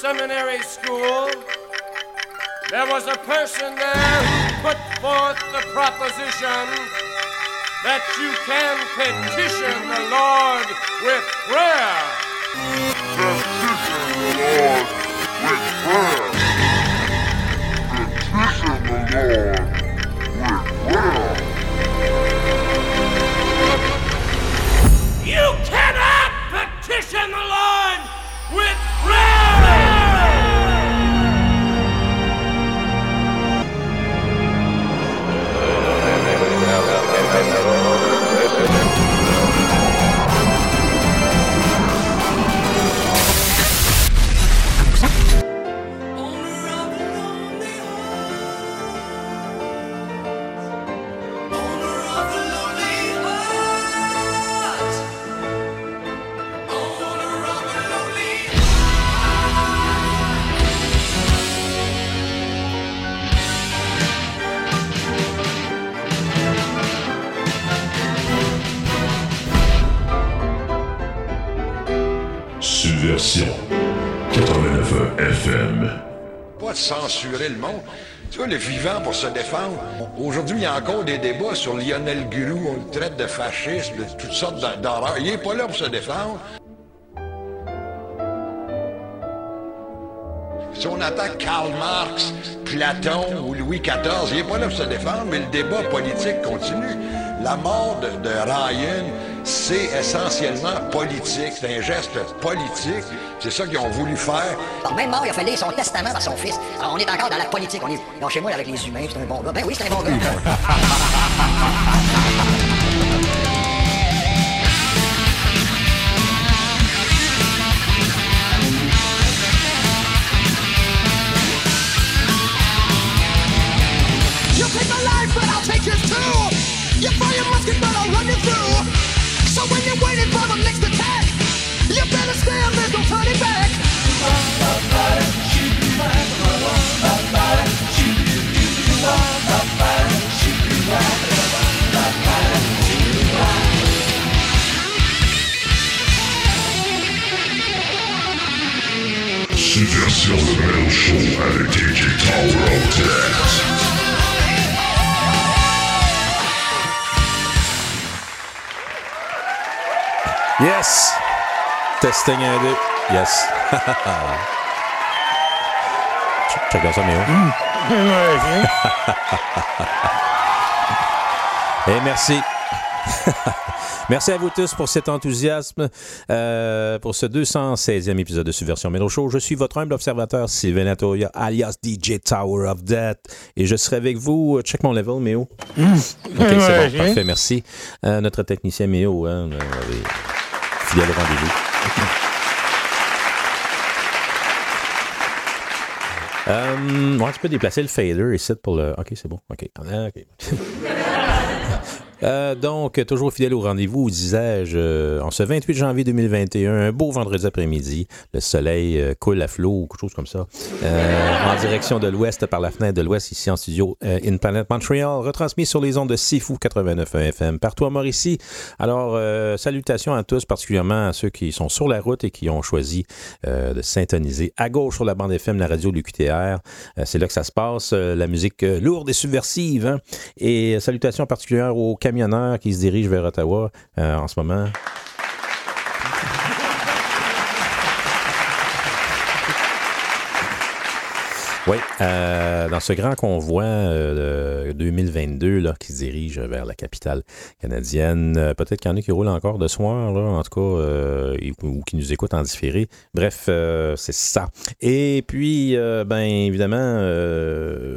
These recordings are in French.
seminary school, there was a person there who put forth the proposition that you can petition the Lord with prayer. Petition the Lord with prayer. Petition the Lord with prayer. You cannot petition the Lord de censurer le monde. Tu vois, le vivant pour se défendre. Aujourd'hui, il y a encore des débats sur Lionel Guru. On le traite de fasciste, de toutes sortes d'hor- d'horreurs. Il n'est pas là pour se défendre. Si on attaque Karl Marx, Platon ou Louis XIV, il n'est pas là pour se défendre, mais le débat politique continue. La mort de, de Ryan, c'est essentiellement politique. C'est un geste politique. C'est ça qu'ils ont voulu faire. Bon, même mort, il a fait lire son testament à son fils. Alors, on est encore dans la politique. On est... Non, chez moi, avec les humains, c'est un bon gars. Ben oui, c'est un bon gars. Subversion le Metal Show avec DJ Tower of Death. Yes! Testing un, deux. Yes. Check- Check dans ça, Méo. Et merci. Merci à vous tous pour cet enthousiasme, euh, pour ce 216e épisode de Subversion Mélo Show. Je suis votre humble observateur, Sylvain Latoya, alias DJ Tower of Death. Et je serai avec vous. Check mon level, Méo. OK, c'est bon, parfait, merci. Euh, notre technicien Méo, hein, euh, fidèle au rendez-vous. Euh, ouais, tu peux déplacer le fader ici pour le. Ok, c'est bon. Ok. Ah, ok. Euh, donc, toujours fidèle au rendez-vous, disais-je, euh, en ce 28 janvier 2021, un beau vendredi après-midi, le soleil euh, coule à flot quelque chose comme ça, euh, en direction de l'ouest par la fenêtre de l'ouest, ici en studio euh, In Planet Montreal, retransmis sur les ondes de Sifu 89 FM, partout à Mauricie. Alors, salutations à tous, particulièrement à ceux qui sont sur la route et qui ont choisi de syntoniser à gauche sur la bande FM, la radio, le QTR. Euh, C'est là que ça se passe, la musique lourde et subversive. hein. Et salutations particulières aux qui se dirigent vers Ottawa euh, en ce moment. Oui, euh, dans ce grand convoi euh, de 2022 là, qui se dirige vers la capitale canadienne, euh, peut-être qu'il y en a qui roulent encore de soir, là, en tout cas, euh, ou qui nous écoutent en différé. Bref, euh, c'est ça. Et puis, ben évidemment,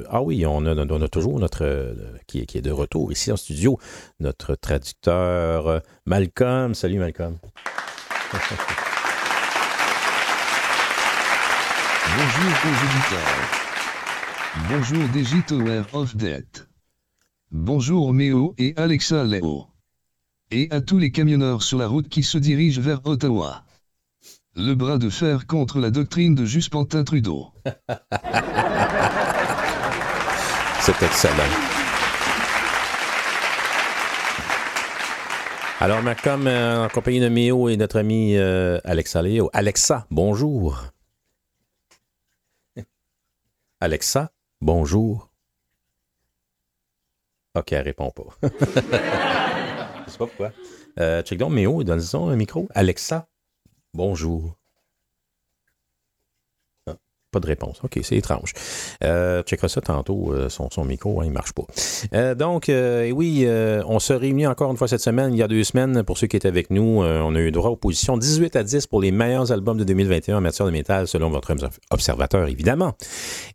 ah oui, on a, toujours notre, qui, est- qui est de retour ici en studio, notre traducteur Malcolm. Salut Malcolm. Bonjour aux auditeurs. Bonjour Digitower of Death. Bonjour Méo et Alexa Léo. Et à tous les camionneurs sur la route qui se dirigent vers Ottawa. Le bras de fer contre la doctrine de Juspentin Trudeau. C'est excellent. Alors, Malcolm, euh, en compagnie de Méo et notre ami euh, Alexa Léo. Alexa, bonjour. Alexa, bonjour. OK, elle répond pas. Je sais pas pourquoi. Euh, check donc, Méo, donne-nous un micro. Alexa, bonjour. Pas de réponse. OK, c'est étrange. Euh, checkera ça tantôt. euh, son, micro, hein, il marche pas. Euh, donc, oui, on se réunit encore une fois cette semaine. Il y a deux semaines, pour ceux qui étaient avec nous, on a eu droit aux positions 18 à 10 pour les meilleurs albums de 2021 en matière de métal, selon votre obs- observateur, évidemment.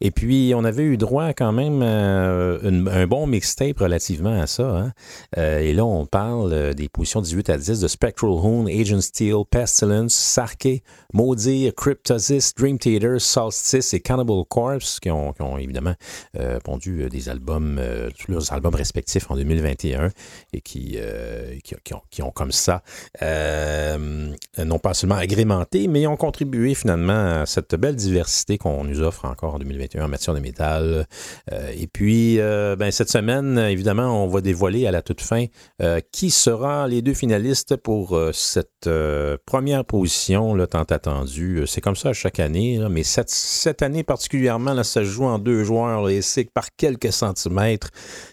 Et puis, on avait eu droit quand même à un bon mixtape relativement à ça. hein. Et là, on parle des positions 18 à 10 de Spectral Hoon, Agent Steel, Pestilence, Sarke, Maudit, Cryptosis, Dream Theater, Solstice et Cannibal Corpse, qui ont, évidemment euh, pondu euh, des albums, euh, tous leurs albums respectifs en 2021 et qui, qui, qui ont, qui ont comme ça, non pas seulement agrémenté, mais ont contribué finalement à cette belle diversité qu'on nous offre encore en 2021 en matière de métal. Et puis, ben, cette semaine, évidemment, on va dévoiler à la toute fin qui sera les deux finalistes pour cette première position là, tant attendue. C'est comme ça chaque année, mais cette, cette année particulièrement, là, ça se joue en deux joueurs là, et c'est par quelques centimètres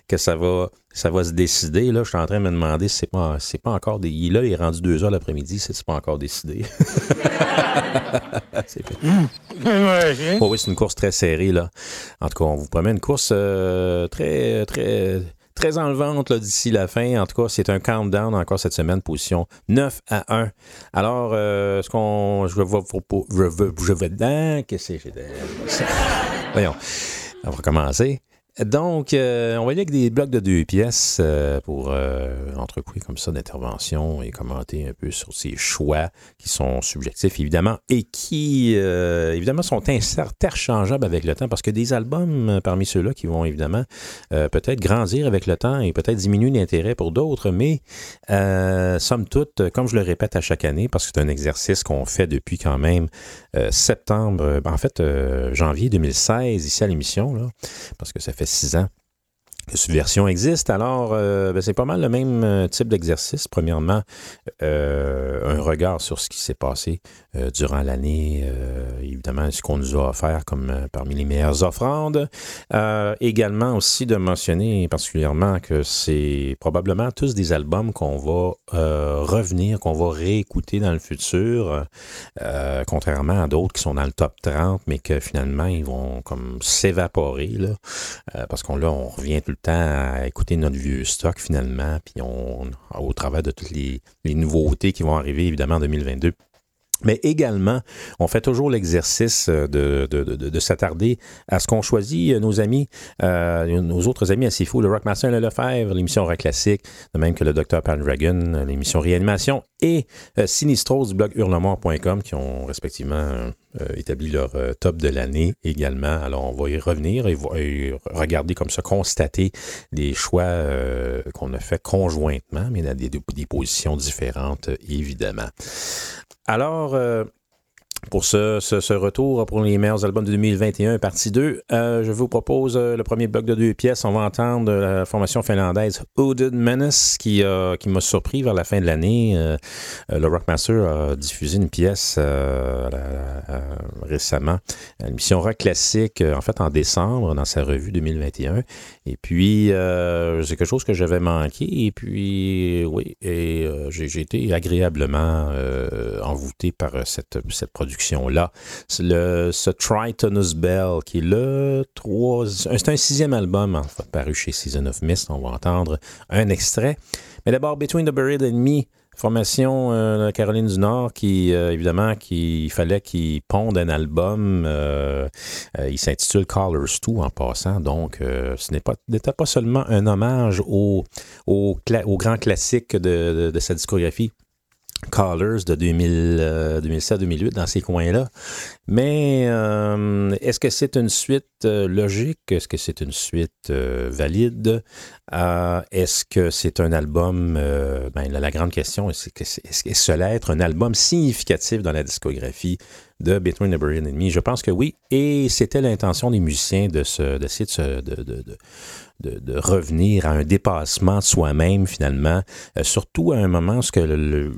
que ça va, ça va se décider. Là, je suis en train de me demander si c'est pas, c'est pas encore des. Là, il est rendu deux heures l'après-midi, si c'est pas encore décidé. c'est fait. Oh oui, c'est une course très serrée, là. En tout cas, on vous promet une course euh, très, très, très enlevante d'ici la fin. En tout cas, c'est un countdown encore cette semaine, position 9 à 1. Alors, euh, ce qu'on. Je vais. Je vais. Je vais. dans- Qu'est-ce que c'est? Voyons. On va recommencer. Donc, euh, on va y aller avec des blocs de deux pièces euh, pour euh, comme ça d'intervention et commenter un peu sur ces choix qui sont subjectifs, évidemment, et qui, euh, évidemment, sont interchangeables avec le temps, parce que des albums euh, parmi ceux-là qui vont, évidemment, euh, peut-être grandir avec le temps et peut-être diminuer l'intérêt pour d'autres, mais, somme toute, comme je le répète à chaque année, parce que c'est un exercice qu'on fait depuis quand même septembre, en fait, janvier 2016, ici à l'émission, parce que ça fait six ans que Subversion existe. Alors, euh, ben, c'est pas mal le même euh, type d'exercice. Premièrement, euh, un regard sur ce qui s'est passé durant l'année, évidemment, ce qu'on nous a offert comme parmi les meilleures offrandes. Également aussi de mentionner particulièrement que c'est probablement tous des albums qu'on va revenir, qu'on va réécouter dans le futur, contrairement à d'autres qui sont dans le top 30, mais que finalement, ils vont comme s'évaporer, là, parce qu'on là, on revient tout temps à écouter notre vieux stock finalement, puis on, au travers de toutes les, nouveautés qui vont arriver évidemment en 2022. Mais également, on fait toujours l'exercice euh, de, de, de, de s'attarder à ce qu'ont choisi euh, nos amis, euh, nos autres amis assez fous, le Rockmaster Le Lefebvre, l'émission Rock Classique, de même que le Dr. Pandragon, euh, l'émission Réanimation, et euh, Sinistros du blog hurlemort.com qui ont respectivement euh, euh, établi leur euh, top de l'année également. Alors, on va y revenir et, regarder comme ça, constater les choix euh, qu'on a fait conjointement, mais dans des, des positions différentes, évidemment. Alors, pour ce, ce, retour pour les meilleurs albums de 2021, partie 2, euh, je vous propose euh, le premier bloc de deux pièces. On va entendre euh, la formation finlandaise Hooded Menace qui, qui m'a surpris vers la fin de l'année. Euh, le Rockmaster a diffusé une pièce récemment l'émission Rock Classique, en fait en décembre, dans sa revue 2021. Et puis, euh, c'est quelque chose que j'avais manqué. Et puis, oui, et euh, j'ai été agréablement euh, envoûté par cette, cette production-là. Ce Tritonus Bell, qui est le trois, c'est un sixième album, paru chez Season of Mist. On va entendre un extrait. Mais d'abord, Between the Buried and Me, formation euh, Caroline du Nord qui, euh, évidemment, qui fallait qu'il ponde un album. euh, il s'intitule Colors 2 en passant. Donc, ce n'est pas- n'était pas, seulement un hommage au, au, grand classique de- de sa discographie. Colors de 2000, euh, 2007-2008 dans ces coins-là. Mais euh, est-ce que c'est une suite euh, logique? Est-ce que c'est une suite valide? Est-ce que c'est un album... ben, la, grande question, est-ce que cela être un album significatif dans la discographie de Between the Bird and Me? Je pense que oui. Et c'était l'intention des musiciens de de, de, de de, revenir à un dépassement de soi-même finalement, euh, surtout à un moment où que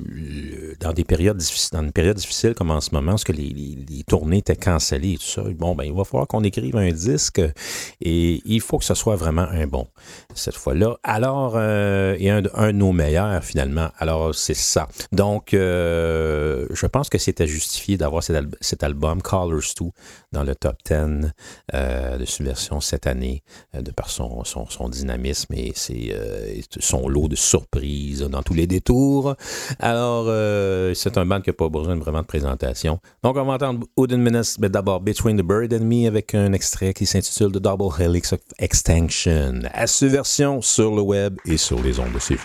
dans des périodes dans une période difficile comme en ce moment, où que les, tournées étaient cancellées et tout ça. Bon, ben il va falloir qu'on écrive un disque et il faut que ce soit vraiment un bon cette fois-là. Alors, euh, et un, un, de nos meilleurs finalement. Alors c'est ça. Donc, euh, je pense que c'était justifié d'avoir cet, album Colors 2 dans le top 10 euh, de Subversion cette année de par son son, dynamisme et euh, son lot de surprises dans tous les détours. Alors, euh, c'est un band qui n'a pas besoin de vraiment de présentation. Donc, on va entendre Wooden Menace, mais d'abord Between the Bird and Me avec un extrait qui s'intitule The Double Helix of Extinction. À version sur le web et sur les ondes de C'est.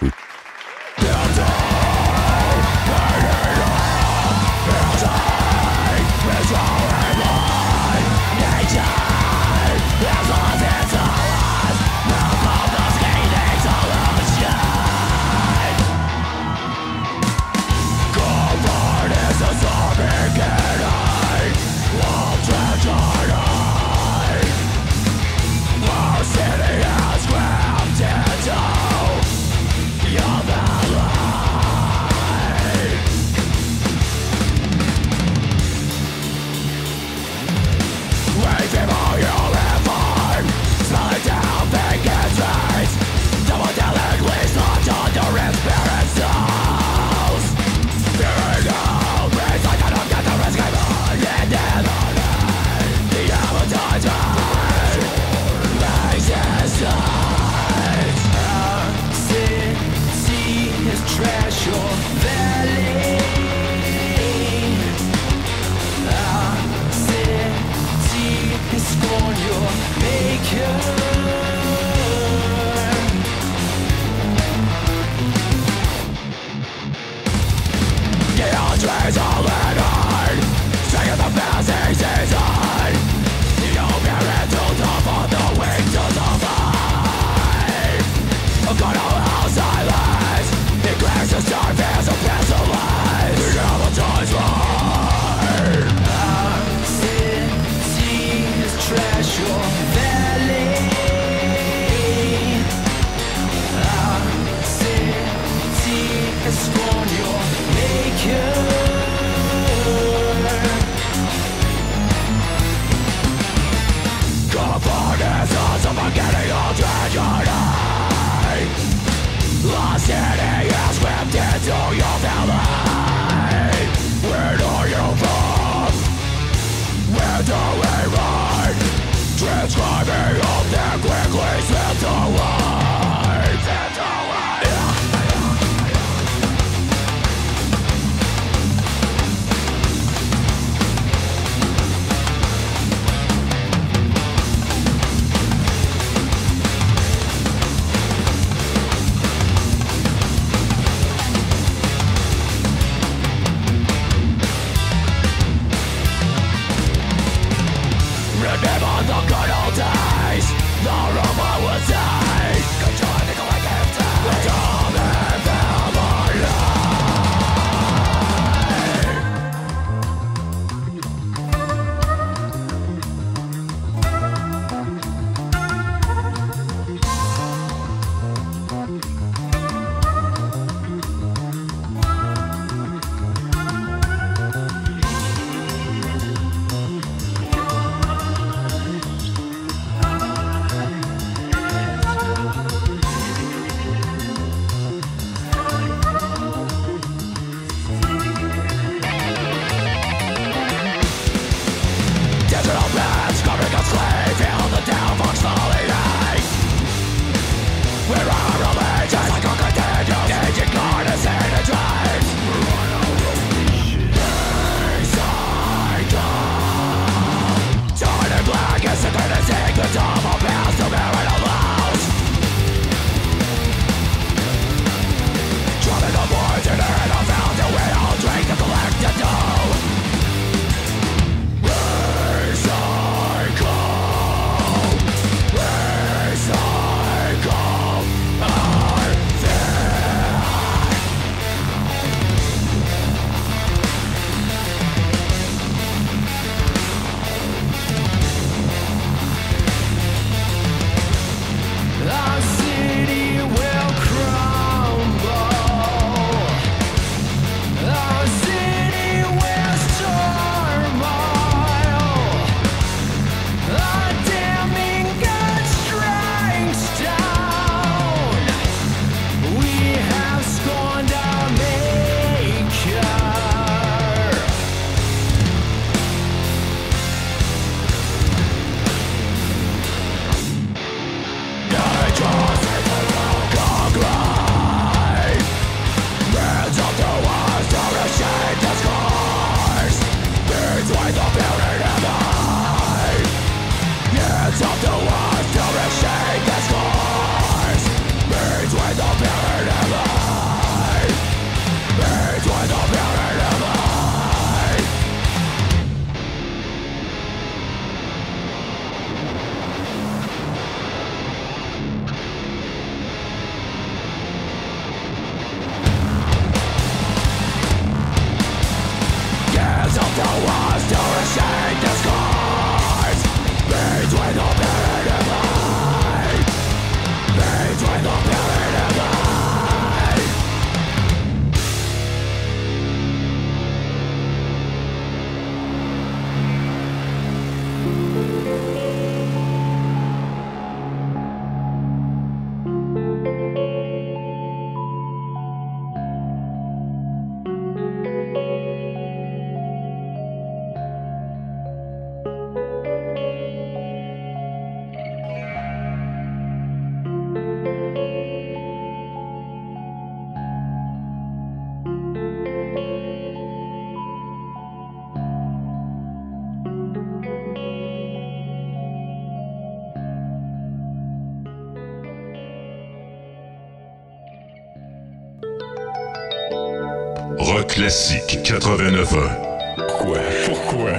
Classique 89.1. Quoi? Pourquoi?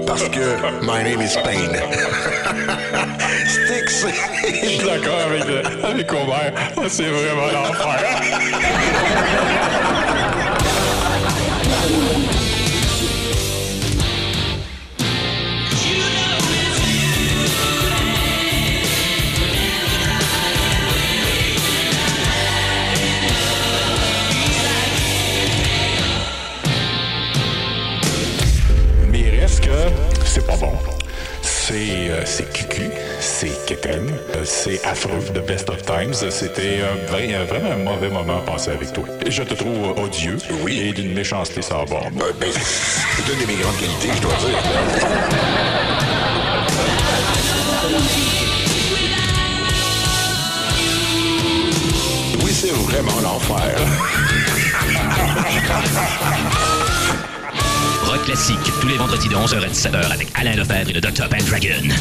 Parce que my name is Pain. Styx, Je suis d'accord avec, euh, avec. Ah, C'est vraiment l'enfer. C'est euh, c'est cucu, c'est quétaine, euh, c'est affreux, The Best of Times. C'était un- vraiment un mauvais moment passé avec toi. Je te trouve odieux Oui. et d'une méchanceté sans borne. Euh, ben, c'est une de mes grandes qualités, je dois dire. Oui, c'est vraiment l'enfer. Rock classique, tous les vendredis de 11h à 17h avec Alain Lefebvre et le Dr. Pendragon.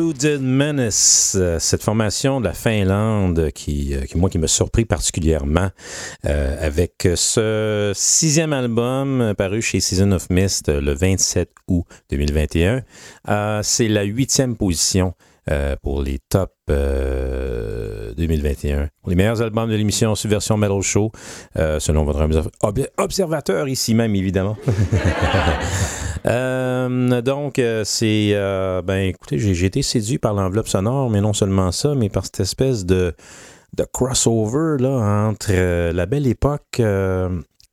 Hooded Menace, euh, cette formation de la Finlande qui, euh, moi, qui m'a surpris particulièrement euh, avec ce sixième album paru chez Season of Mist le 27 août 2021. Euh, C'est la huitième position pour les top euh, 2021. Pour les meilleurs albums de l'émission Subversion Metal Show, selon votre ob- observateur ici même, évidemment. Euh, donc, euh, c'est. euh, ben, écoutez, j'ai été séduit par l'enveloppe sonore, mais non seulement ça, mais par cette espèce de, de crossover là, entre euh, la belle époque.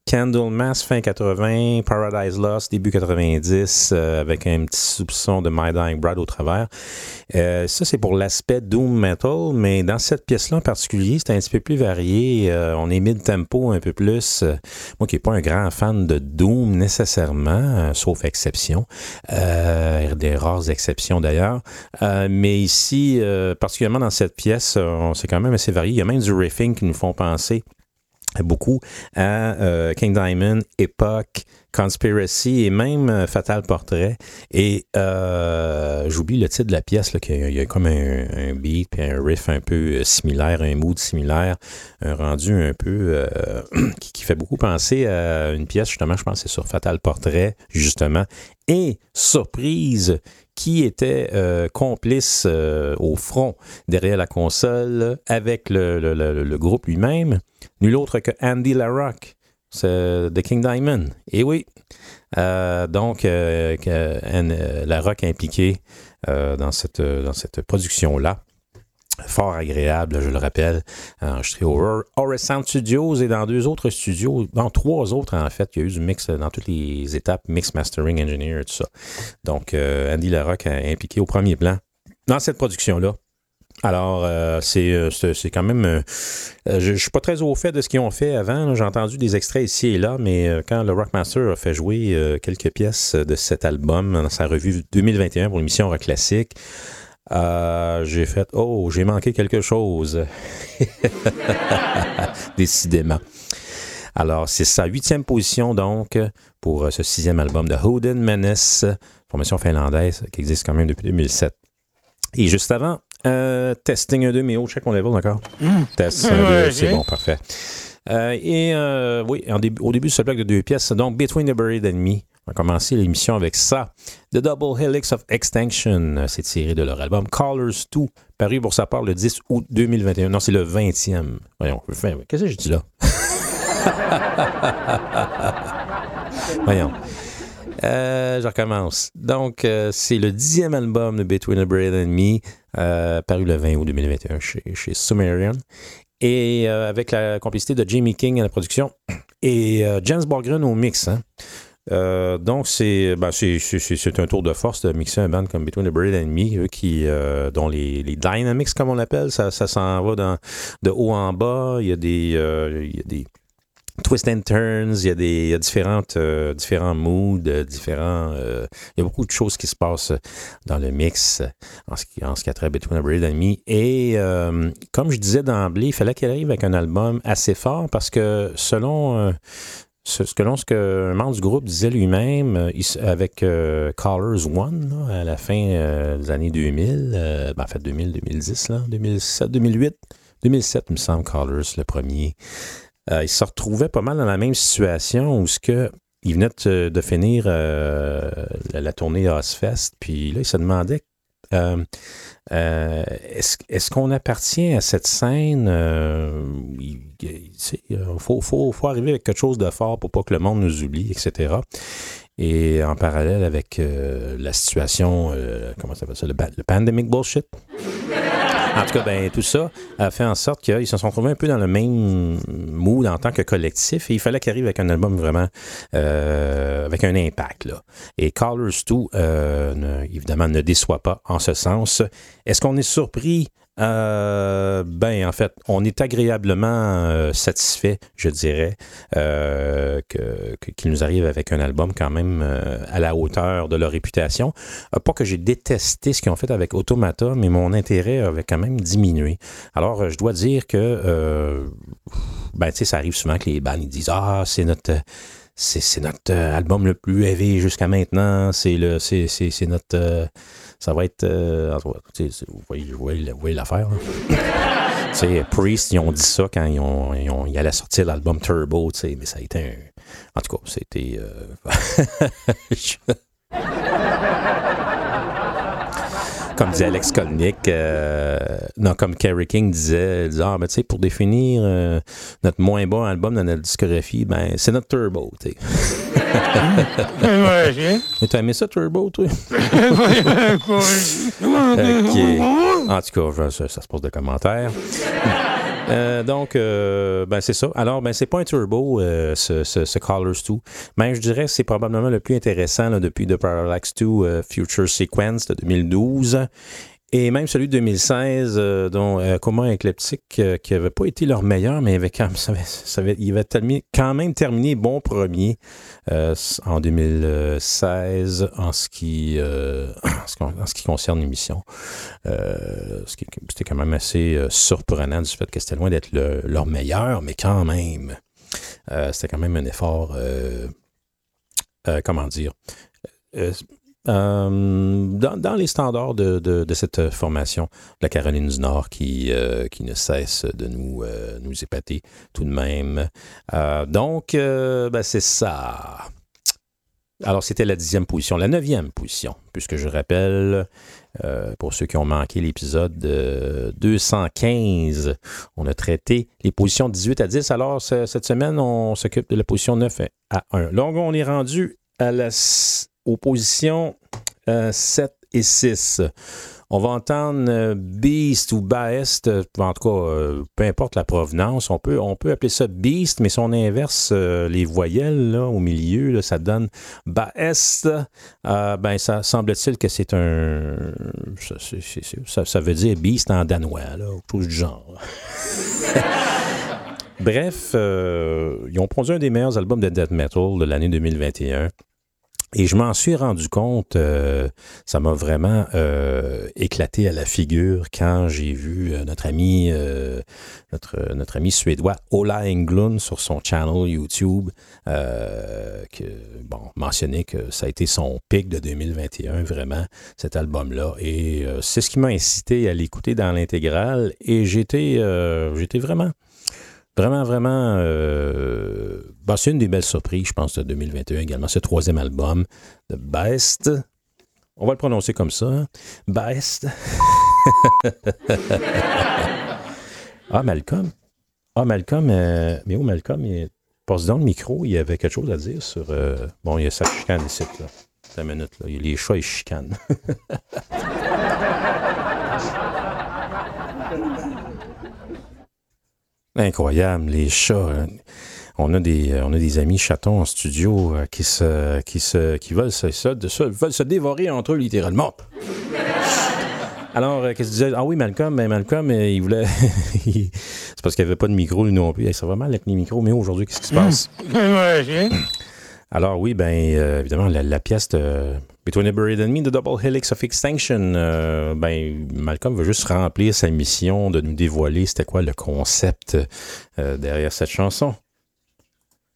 Candlemas fin 80, Paradise Lost début 90, euh, avec un petit soupçon de My Dying Bride au travers. Euh, ça, c'est pour l'aspect Doom Metal, mais dans cette pièce-là en particulier, c'est un petit peu plus varié. Euh, on est mid-tempo un peu plus. Moi qui n'ai pas un grand fan de Doom nécessairement, sauf exception, des rares exceptions d'ailleurs. Mais ici, particulièrement dans cette pièce, c'est quand même assez varié. Il y a même du riffing qui nous font penser beaucoup à euh, King Diamond, Epoch, Conspiracy et même euh, Fatal Portrait. Et euh, j'oublie le titre de la pièce, là, y a, comme un, beat un riff un peu euh, similaire, un mood similaire, un rendu un peu qui, fait beaucoup penser à une pièce, justement, je pense que c'est sur Fatal Portrait, justement. Et surprise, qui était complice au front derrière la console avec le, le- groupe lui-même, nul autre que Andy LaRock, c'est de King Diamond. Et oui, euh, donc euh, que euh, LaRock est impliqué euh, dans cette, production-là. Fort agréable, je le rappelle, enregistré au Aura Studios et dans deux autres studios, dans trois autres en fait, il y a eu du mix dans toutes les étapes, mix, mastering, engineer, tout ça. Donc, Andy Larocque est impliqué au premier plan dans cette production-là. Alors, euh, c'est, euh, quand même. euh, euh, je ne suis pas très au fait de ce qu'ils ont fait avant. J'ai entendu des extraits ici et là, mais quand le Rockmaster a fait jouer quelques pièces de cet album dans sa revue 2021 pour l'émission Rock Classique, j'ai fait Oh, j'ai manqué quelque chose. Décidément. Alors, c'est sa huitième position, donc, pour ce sixième album de Hoden Menace, formation finlandaise qui existe quand même depuis 2007. Et juste avant, euh, Testing 1 2, mais au check mon level, d'accord? Test 1 2, Ouais, c'est bon, parfait. Euh, et euh, oui, en début- au début de ce bloc de deux pièces, donc Between the Buried and Me, on va commencer l'émission avec ça. The Double Helix of Extinction, c'est tiré de leur album Colors 2, paru pour sa part le 10 août 2021. Non, c'est le 20e. Voyons, qu'est-ce que je dis là? Voyons. Euh, je recommence. Donc, euh, c'est le dixième album de Between the Bread and Me, euh, paru le 20 août 2021 chez, chez Sumerian. Et euh, avec la complicité de Jamie King à la production et euh, Jens Borgren au mix. hein. Donc, c'est ben, c'est- un tour de force de mixer un band comme Between the Bread and Me, eux qui, euh, dont les, dynamics, comme on l'appelle, ça, s'en va dans, de haut en bas. Il y a des twist and turns, il y a, des, il y a différentes, euh, différents moods, euh, différents. euh, il y a beaucoup de choses qui se passent dans le mix en ce qui, en ce qui a trait à Between the Bread and Me. Et comme je disais d'emblée, il fallait qu'elle arrive avec un album assez fort parce que selon. ce, ce que l'on- ce que un membre du groupe disait lui-même, avec Callers One, à la fin des années 2000, euh, ben, en fait 2000-2010, là, 2007, 2008, 2007, il me semble, Callers, le premier. Euh, il se retrouvait pas mal dans la même situation où ce que il venait de, finir euh, la, la tournée Ozfest, puis là, il se demandait euh, est-ce qu'on appartient à cette scène il il- faut, arriver avec quelque chose de fort pour pas que le monde nous oublie, etc. Et en parallèle avec la situation, comment ça s'appelle ça, le, le pandemic bullshit. En tout cas, ben, tout ça a fait en sorte qu'ils se sont retrouvés un peu dans le même mood en tant que collectif et il fallait qu'ils arrivent avec un album vraiment euh, avec un impact. Là. Et Callers 2, euh, évidemment, ne déçoit pas en ce sens. Est-ce qu'on est surpris? Euh, ben, en fait, on est agréablement euh, satisfait, je dirais, euh, que, nous arrive avec un album quand même euh, à la hauteur de leur réputation. Pas que j'ai détesté ce qu'ils ont fait avec Automata, mais mon intérêt avait quand même diminué. Alors, je dois dire que, ben, tu sais, ça arrive souvent que les bands ils disent Ah, c'est notre. C'est, notre album le plus heavy jusqu'à maintenant. C'est le, c'est, notre, Ça va être. euh, vous voyez, l'affaire. Priest, ils ont dit ça quand ils, ont, ils, ont- ils allaient sortir l'album Turbo, mais ça a été un. En tout cas, c'était. euh, comme disait Alex Kolnick, euh, non, comme Kerry King disait, il disait, ah, ben, tu sais, pour définir euh, notre moins bon album dans notre discographie, ben, c'est notre Turbo, tu sais. Mais t'as aimé ça, Turbo, toi? OK. En tout cas, ça se pose de commentaires. Euh, donc, euh, ben c'est ça. Alors, ben c'est pas un turbo, euh, ce, ce, ce Callers 2. Mais je dirais que c'est probablement le plus intéressant là, depuis The Parallax 2 euh, Future Sequence de 2012. Et même celui de 2016, euh, dont euh, Coma euh, qui n'avait pas été leur meilleur, mais ça il avait quand même terminé bon premier euh, en 2016 en ce qui, en concerne l'émission. C'était quand même assez surprenant du fait que c'était loin d'être le- leur meilleur, mais quand même, c'était quand même un effort, comment dire, euh, dans, les standards de, cette formation de la Caroline du Nord qui, euh, qui ne cesse de nous, euh, nous épater tout de même. Donc, ben, c'est ça. Alors, c'était la dixième position, la neuvième position, puisque je rappelle, pour ceux qui ont manqué l'épisode euh, 215, on a traité les positions 18 à 10. Alors, ce- cette semaine, on s'occupe de la position 9 à 1. Donc, on est rendu à la, aux positions euh, 7 et 6. On va entendre euh, Beast ou Baest, euh, en tout cas, euh, peu importe la provenance, on peut, on peut appeler ça Beast, mais si on inverse les voyelles là, au milieu, ça donne Baest. Euh, ben, ça semble-t-il que c'est un. Ça, ça- veut dire Beast en danois, là, ou chose du genre. Bref, ils ont produit un des meilleurs albums de death metal de l'année 2021. Et je m'en suis rendu compte, euh, ça m'a vraiment euh, éclaté à la figure quand j'ai vu euh, notre ami notre, notre ami suédois Ola Englund sur son channel YouTube que, bon, mentionner que ça a été son pic de 2021, vraiment, cet album-là. Et c'est ce qui m'a incité à l'écouter dans l'intégrale. Et j'étais j'étais vraiment Vraiment, vraiment, euh, bah, c'est une des belles surprises, je pense, de 2021 également. Ce troisième album de Best. On va le prononcer comme ça. hein. Best. ah, Malcolm. Ah, Malcolm. euh, mais où Malcolm? Il passe dans le micro. Il y avait quelque chose à dire sur. euh, bon, il y a sa chicane ici. Là. Une minute. Là. Les chats, ils chicanent. Incroyable, les chats. hein. On a des, euh, on a des amis chatons en studio euh, qui, se, qui, se, qui veulent, se, se- veulent se dévorer entre eux, littéralement. Alors, euh, qu'est-ce que tu disais? Ah oui, Malcolm, ben Malcolm, il voulait. C'est parce qu'il n'y avait pas de micro, lui non plus. Ça va mal avec les micros, mais aujourd'hui, qu'est-ce qui se passe? Alors oui, ben euh, évidemment, la, la pièce de Between the Buried and Me, The Double Helix of Extinction, euh, ben Malcolm veut juste remplir sa mission de nous dévoiler c'était quoi le concept euh, derrière cette chanson.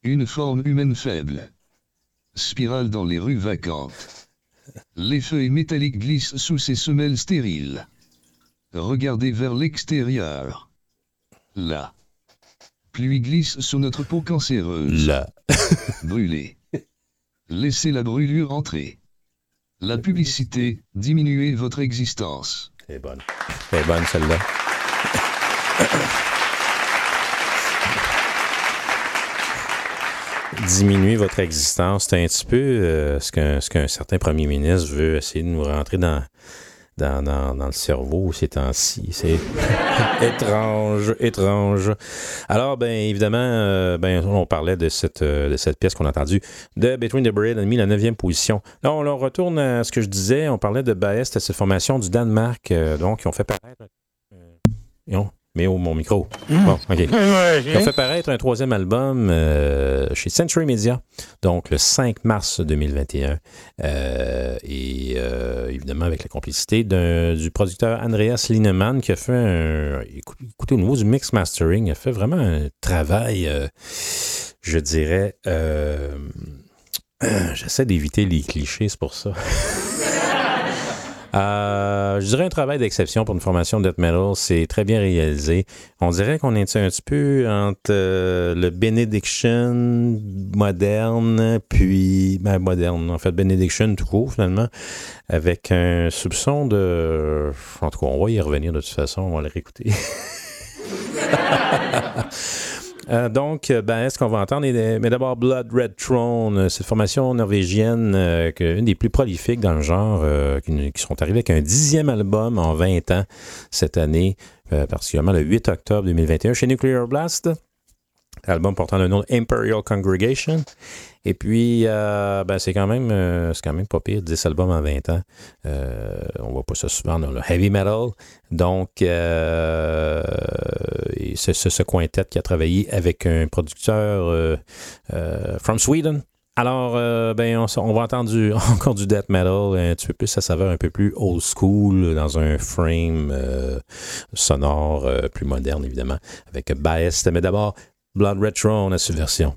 Une forme humaine faible. Spirale dans les rues vacantes. Les feuilles métalliques glissent sous ses semelles stériles. Regardez vers l'extérieur. Là. Pluie glisse sur notre peau cancéreuse. Là. Brûlée. Laissez la brûlure entrer. La publicité, diminuez votre existence. C'est bonne. C'est bonne celle-là. Diminuer votre existence, c'est un petit peu euh, ce qu'un ce qu'un certain premier ministre veut essayer de nous rentrer dans, dans, dans, dans le cerveau ces temps-ci. C'est étrange, étrange. Alors, ben évidemment, euh, ben, on parlait de cette, euh, de cette pièce qu'on a entendue de Between the Buried and Me, la neuvième position. Là, on, retourne à ce que je disais. On parlait de Baest, cette formation du Danemark, euh, donc, ils ont fait paraître... mais oh, mon micro. Bon, OK. Ils ont fait paraître un troisième album euh, chez Century Media, donc le 5 mars 2021. Euh, et euh, évidemment, avec la complicité du producteur Andreas Lineman qui a fait un. écou- Écoutez, au niveau du mix mastering, il a fait vraiment un travail, euh, je dirais. euh, J'essaie d'éviter les clichés, c'est pour ça. Euh, je dirais un travail d'exception pour une formation de death metal. C'est très bien réalisé. On dirait qu'on est un petit peu entre euh, le Benediction moderne, puis ben, moderne, en fait, Benediction tout court, finalement, avec un soupçon de. En tout cas, on va y revenir de toute façon, on va le réécouter. Euh, donc, euh, ben, ce qu'on va entendre, mais d'abord Blood Red Throne, euh, cette formation norvégienne, une des plus prolifiques dans le genre, qui, qui sont arrivés avec un dixième album en 20 ans cette année, particulièrement le 8 octobre 2021 chez Nuclear Blast. Album portant le nom Imperial Congregation. Et puis, euh, ben, c'est quand même euh, c'est quand même pas pire, 10 albums en 20 ans. Euh, on voit pas ça souvent dans le heavy metal. Donc, euh, c'est ce quintet qui a travaillé avec un producteur from Sweden. Alors, ben, on, va entendre encore du death metal, un petit peu plus, ça saveur un peu plus old school, dans un frame sonore plus moderne, évidemment, avec Bias. Mais d'abord, Blood Red Throne à subversion.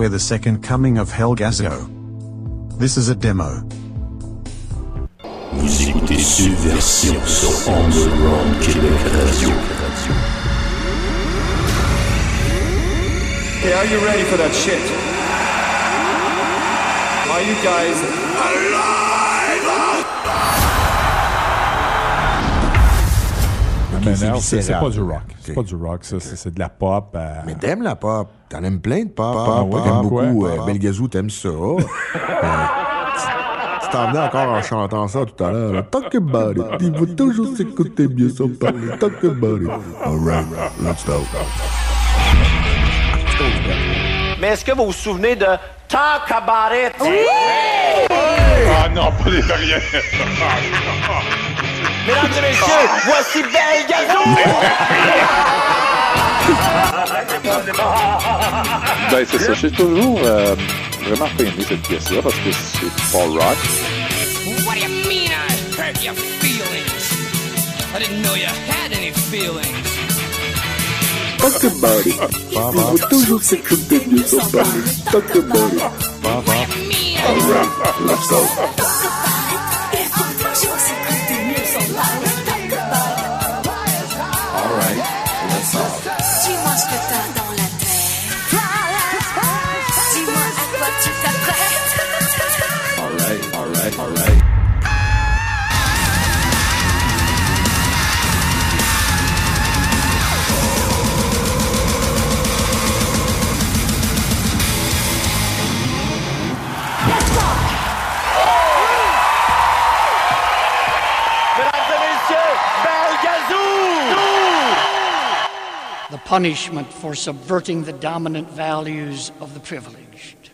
Beware the second coming of Helgazo. This is a demo. Vous écoutez Subversion sur Underground Québec Radio. Okay, are you ready for that shit? Are you guys alive? Mais c'est non, c'est c'est viscéral. pas du rock. C'est pas du rock, ça. C'est c'est de la pop. euh, Mais t'aimes la pop. T'en aimes plein de pop. Ah ouais, t'aimes quoi? beaucoup. euh, Pop. Belgazou, t'aimes ça. Euh, tu- t'en venais encore en chantant ça tout à l'heure. Talk about it. Il faut toujours s'écouter mieux sans parler. Talk about it. Alright, let's go. Mais est-ce que vous vous souvenez de Talk About It? Oui! Ah non, pas les derrière. Mesdames et messieurs, voici Belle Ben, c'est ça. J'ai toujours euh, vraiment pas aimé cette pièce-là parce que c'est pas rock. What do you mean I hurt your feelings? I didn't know you had any feelings. Talk about it. Il faut toujours s'écouter mieux sans parler. Talk about it. Alright, let's go. Punishment for subverting the dominant values of the privileged.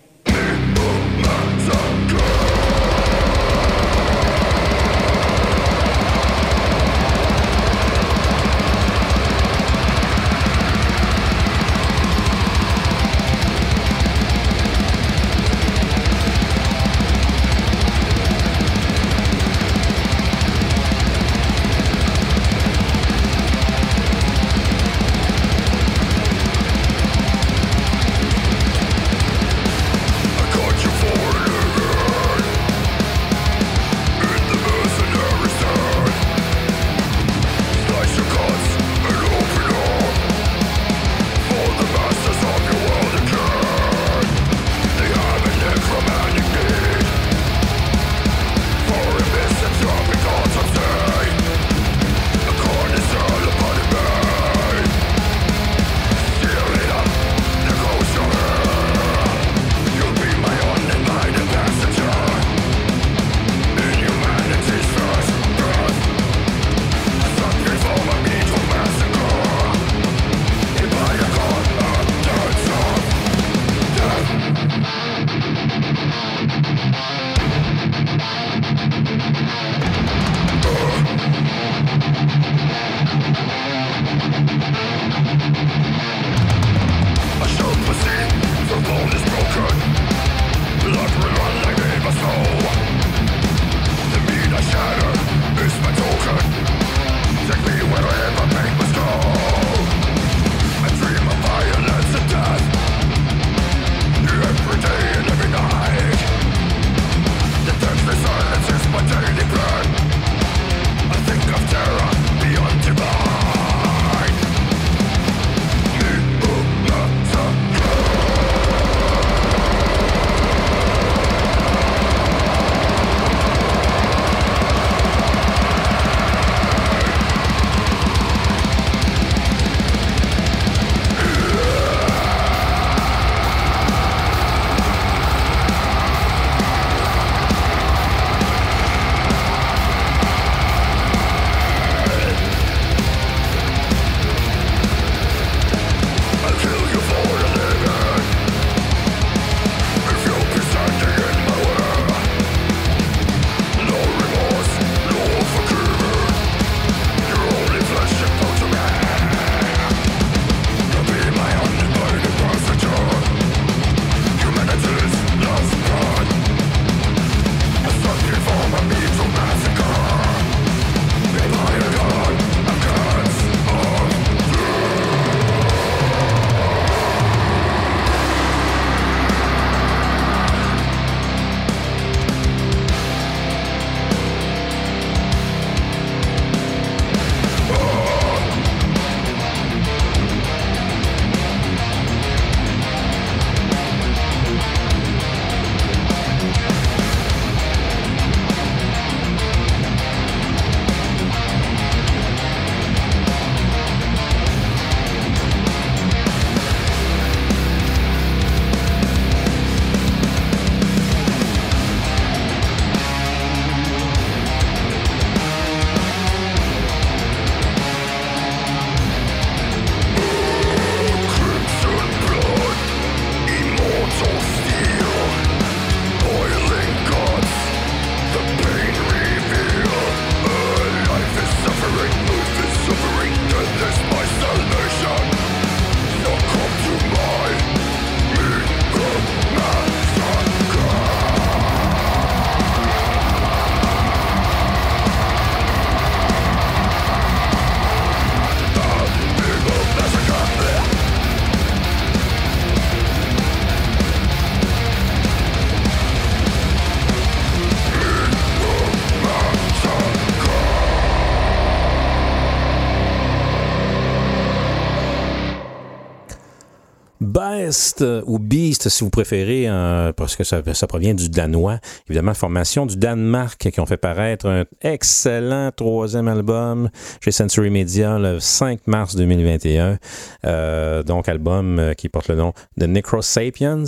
Beast euh, ou Beast, si vous préférez, euh, parce que ça, provient du danois. Évidemment, formation du Danemark qui ont fait paraître un excellent troisième album chez Century Media le 5 mars 2021. Euh, donc, album qui porte le nom de Necro Sapiens.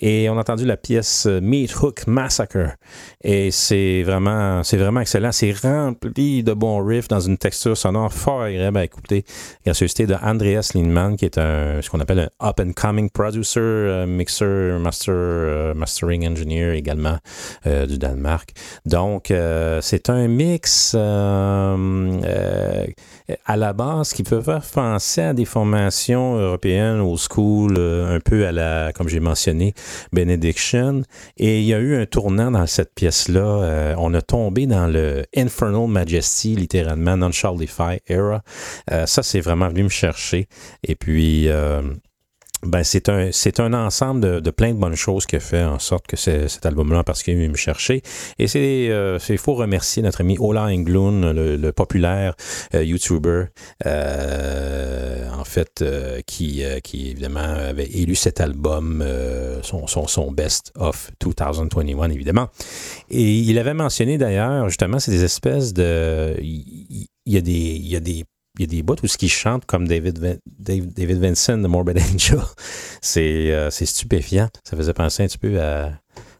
Et on a entendu la pièce Meat Hook Massacre. Et c'est vraiment, c'est vraiment excellent. C'est rempli de bons riffs dans une texture sonore fort agréable à écouter. Gracieuseté de Andreas Lindman, qui est ce qu'on appelle un up and coming producer, euh, mixer, master, euh, mastering engineer également euh, du Danemark. Donc, c'est un mix à la base qui peut faire penser à des formations européennes au school, un peu à la, comme j'ai mentionné, Benediction. Et il y a eu un tournant dans cette pièce-là. On a tombé dans le Infernal Majesty, littéralement, Non-Charlify era. Euh, ça, c'est vraiment venu me chercher. Et puis... euh, ben, c'est un, c'est un ensemble de, de plein de bonnes choses qui a fait en sorte que cet album-là en particulier est venu me chercher. Et c'est, euh, il faut remercier notre ami Ola Englund, le, le populaire euh, YouTuber, euh, en fait, euh, qui, euh, qui évidemment avait élu cet album, euh, son, son, son Best of 2021, évidemment. Et il avait mentionné d'ailleurs, justement, c'est des espèces de. Il y, a des. Il y a des il y a des bouts où ce qui chante comme David, David Vincent de Morbid Angel. C'est euh, stupéfiant. Ça faisait penser un petit peu à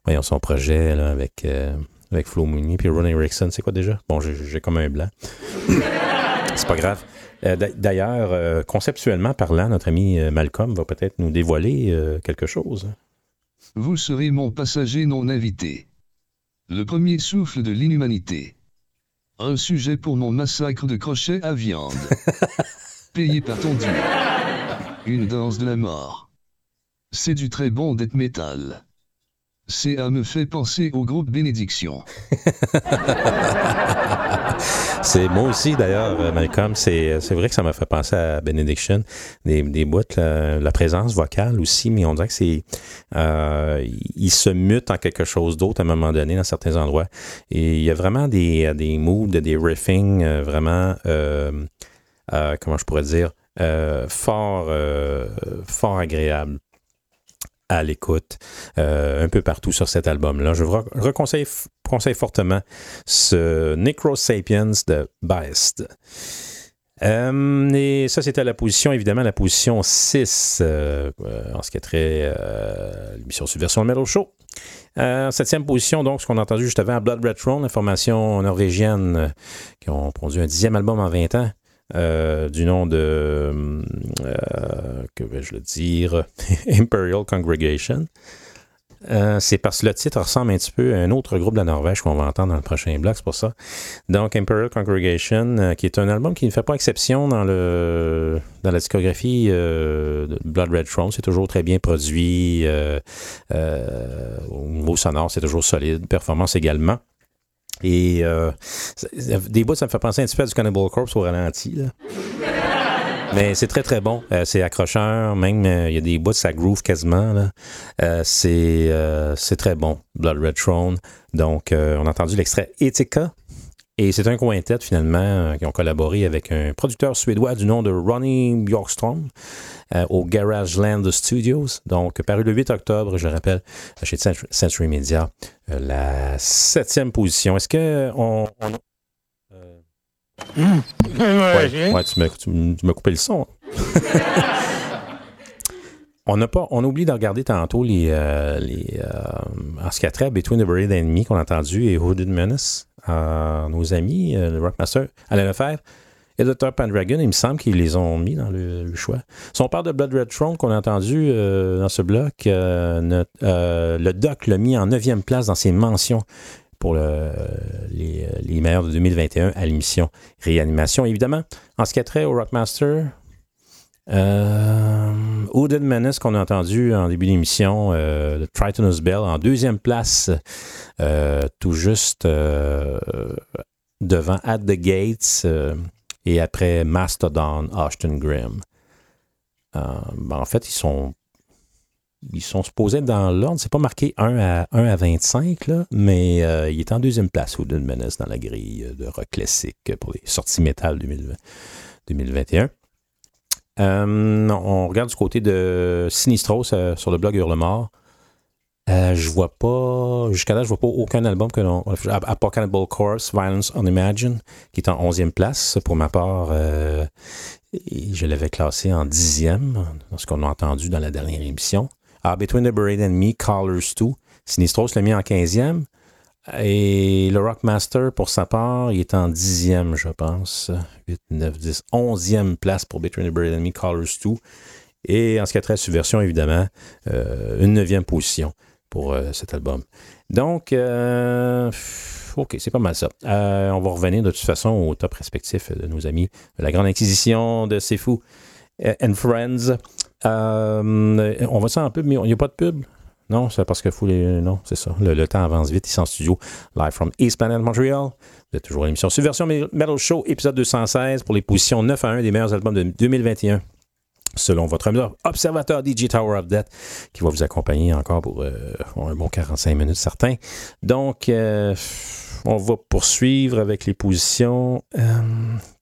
voyons, son projet là, avec, euh, avec Flo Mooney puis Ron Erickson. C'est quoi déjà? Bon, j'ai comme un blanc. C'est pas grave. Euh, d'a- D'ailleurs, euh, conceptuellement parlant, notre ami Malcolm va peut-être nous dévoiler quelque chose. Vous serez mon passager non invité. Le premier souffle de l'inhumanité. Un sujet pour mon massacre de crochets à viande. Payé par ton dieu. Une danse de la mort. C'est du très bon death metal. CA me fait penser au groupe Bénédiction. C'est moi aussi d'ailleurs, euh, Malcolm. C'est c'est vrai que ça m'a fait penser à Benediction. Des, des la, présence vocale aussi, mais on dirait que c'est. euh, il se mute en quelque chose d'autre à un moment donné dans certains endroits. Et il y a vraiment des, des moods, des riffings euh, vraiment. euh, euh, comment je pourrais dire euh, fort, euh, fort agréables à l'écoute euh, un peu partout sur cet album-là. Je vous re- reconseille conseille fortement ce Necro Sapiens de Beist. Euh, et ça, c'était la position, évidemment, la position 6 euh, en ce qui est trait euh, l'émission Subversion Metal Show. Euh, septième position, donc, ce qu'on a entendu juste avant, Blood Red Throne, la formation norvégienne qui ont produit un dixième album en 20 ans. Euh, du nom de, euh, que vais-je le dire, Imperial Congregation. Euh, c'est parce que le titre ressemble un petit peu à un autre groupe de la Norvège qu'on va entendre dans le prochain bloc, c'est pour ça. Donc, Imperial Congregation, qui est un album qui ne fait pas exception dans, le, dans la discographie de Blood Red Throne. C'est toujours très bien produit. au niveau sonore, c'est toujours solide. Performance également. Et euh, des bouts, ça me fait penser un petit peu à du Cannibal Corpse au ralenti. Là. Mais c'est très, très bon. Euh, c'est accrocheur. Même, euh, il y a des bouts, ça groove quasiment. là. Euh, c'est euh, c'est très bon. Blood Red Throne. Donc, euh, on a entendu l'extrait Etika. Et c'est un quintet, finalement, euh, qui ont collaboré avec un producteur suédois du nom de Ronnie Bjorkstrom euh, au Garage Land Studios. Donc, paru le 8 octobre, je le rappelle, chez Century- Media. Euh, la septième position. Est-ce que on, on- Ouais, ouais, tu m'as tu tu coupé le son. on n'a pas, on oublie de regarder tantôt les, euh, les euh, en ce qui a trait à Between the Buried Enemy qu'on a entendu et Hooded Menace. Euh, nos amis, euh, le Rockmaster, Alain Lefebvre et Dr. Pendragon, il me semble qu'ils les ont mis dans le, le choix. Si on parle de Blood Red Throne qu'on a entendu euh, dans ce bloc, euh, le doc l'a mis en neuvième place dans ses mentions pour le- les, les meilleurs de 2021 à l'émission Réanimation. Évidemment, en ce qui a trait au Rockmaster, euh, Hooded Menace qu'on a entendu en début d'émission, euh, Tritonus Bell en deuxième place, euh, tout juste euh, devant At the Gates et après Mastodon, Ashton Grimm. Ben, en fait, ils sont ils sont supposés être dans l'ordre. C'est pas marqué 1 à, 1 à 25, là, mais il est en deuxième place, Hooded Menace, dans la grille de rock classique pour les sorties métal 2020 2021. Euh, on regarde du côté de Sinistros euh, sur le blog Hurlemort. Euh, je vois pas, jusqu'à là, je vois pas aucun album que l'on. À, à Violence Unimagined, qui est en 11e place. Pour ma part, je l'avais classé en 10e, dans ce qu'on a entendu dans la dernière émission. Ah, Between the Buried and Me, Callers 2. Sinistros l'a mis en 15e. Et le Rockmaster, pour sa part, il est en 10e, je pense. 8, 9, 10, 11e place pour Between the Buried and Me, Callers 2. Et en ce qui a trait à Subversion, évidemment, euh, une 9e position pour euh, cet album. Donc, euh, OK, c'est pas mal ça. On va revenir de toute façon au top respectif de nos amis de la Grande Inquisition de C'est and Friends. On va ça en pub, mais il n'y a pas de pub? Non, c'est parce que faut les. Non, c'est ça. Le, temps avance vite ici en studio. Live from East Planet Montreal. Vous êtes toujours à l'émission Subversion Metal Show, épisode 216 pour les positions 9 à 1 des meilleurs albums de 2021 selon votre observateur DJ Tower of Death, qui va vous accompagner encore pour euh, un bon 45 minutes certains. Donc, euh, on va poursuivre avec les positions euh,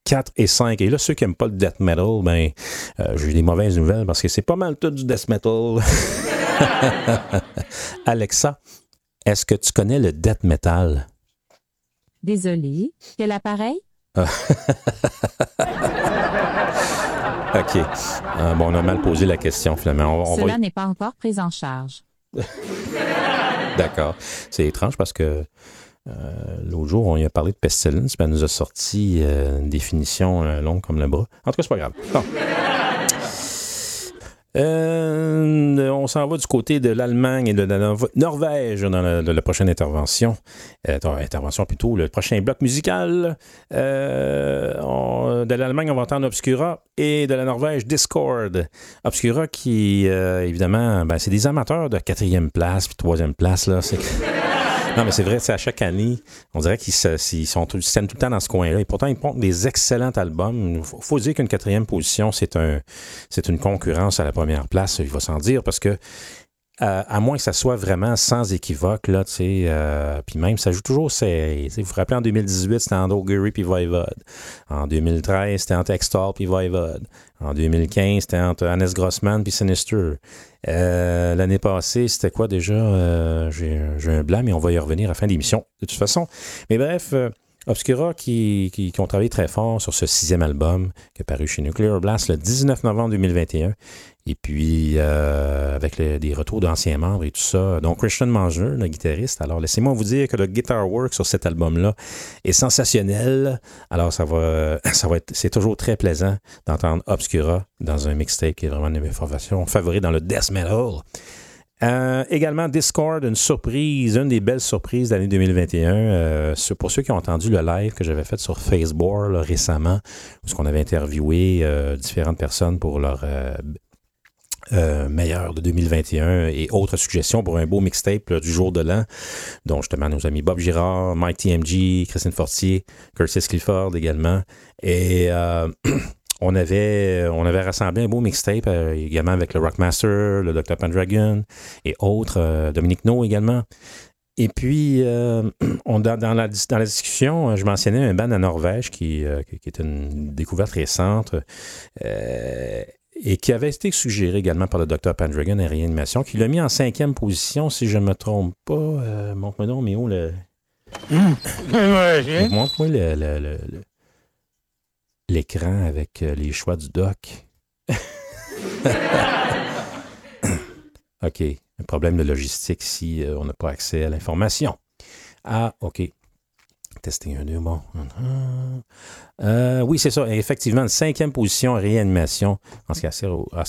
4 et 5. Et là, ceux qui n'aiment pas le death metal, ben, euh, j'ai des mauvaises nouvelles parce que c'est pas mal tout du death metal. Alexa, est-ce que tu connais le death metal? Désolé, quel appareil? OK. Euh, bon, on a mal posé la question, finalement. On, on Cela va... n'est pas encore pris en charge. D'accord. C'est étrange parce que euh, l'autre jour, on y a parlé de pestilence, puis elle nous a sorti euh, une définition longue comme le bras. En tout cas, c'est pas grave. Bon. Euh, on s'en va du côté de l'Allemagne et de la Nor- Norvège dans la, prochaine intervention. Euh, intervention plutôt, le prochain bloc musical. Euh, de l'Allemagne, on va entendre Obscura et de la Norvège, Discord. Obscura qui, évidemment, ben, c'est des amateurs de quatrième place puis troisième place. Là. Non, mais c'est vrai, c'est à chaque année, on tirait qu'ils sont tout, tout le temps dans ce coin-là. Et pourtant, ils font des excellents albums. Il faut, faut dire qu'une quatrième position, c'est un, c'est une concurrence à la première place, il va s'en dire, parce que euh, à moins que ça soit vraiment sans équivoque, là, tu sais, euh, puis même, ça joue toujours serré. Vous vous rappelez, en 2018, c'était entre Augury puis Voivode. En 2013, c'était entre Extol puis Voivode. En 2015, c'était entre Hannes Grossman puis Sinister. Euh, L'année passée, c'était quoi déjà? Euh, J'ai j'ai un blanc, mais on va y revenir à la fin de l'émission, de toute façon. Mais bref, euh, Obscura qui, qui, ont travaillé très fort sur ce sixième album qui est paru chez Nuclear Blast le 19 novembre 2021. Et puis, euh, avec des retours d'anciens membres et tout ça. Donc, Christian Manger, le guitariste. Alors, laissez-moi vous dire que le guitar work sur cet album-là est sensationnel. Alors, ça va, ça va être, c'est toujours très plaisant d'entendre Obscura dans un mixtape qui est vraiment une de mes formations favorites dans le death metal. Euh, également, Discord, une surprise, une des belles surprises de l'année 2021. euh, pour ceux qui ont entendu le live que j'avais fait sur Facebook récemment, où on avait interviewé euh, différentes personnes pour leur meilleur de 2021 et autres suggestions pour un beau mixtape du jour de l'an, dont justement nos amis Bob Girard, Mike TMG, Christine Fortier, Curtis Clifford également. Et euh, on, avait, on avait rassemblé un beau mixtape euh, également avec le Rockmaster, le Dr. Pendragon et autres, euh, Dominique No également. Et puis, euh, on, dans, dans la, dis- dans la discussion, je mentionnais un band à Norvège qui, est une découverte récente et qui avait été suggéré également par le Dr. Pendragon et Réanimation, qui l'a mis en cinquième position, si je ne me trompe pas. Montre-moi donc, mais où le... Montre-moi le- le- le- le- l'écran avec euh, les choix du doc. OK. Un problème de logistique si euh, on n'a pas accès à l'information. Ah, OK. Testing un, deux, bon. Euh, oui, c'est ça. Effectivement, cinquième position réanimation en ce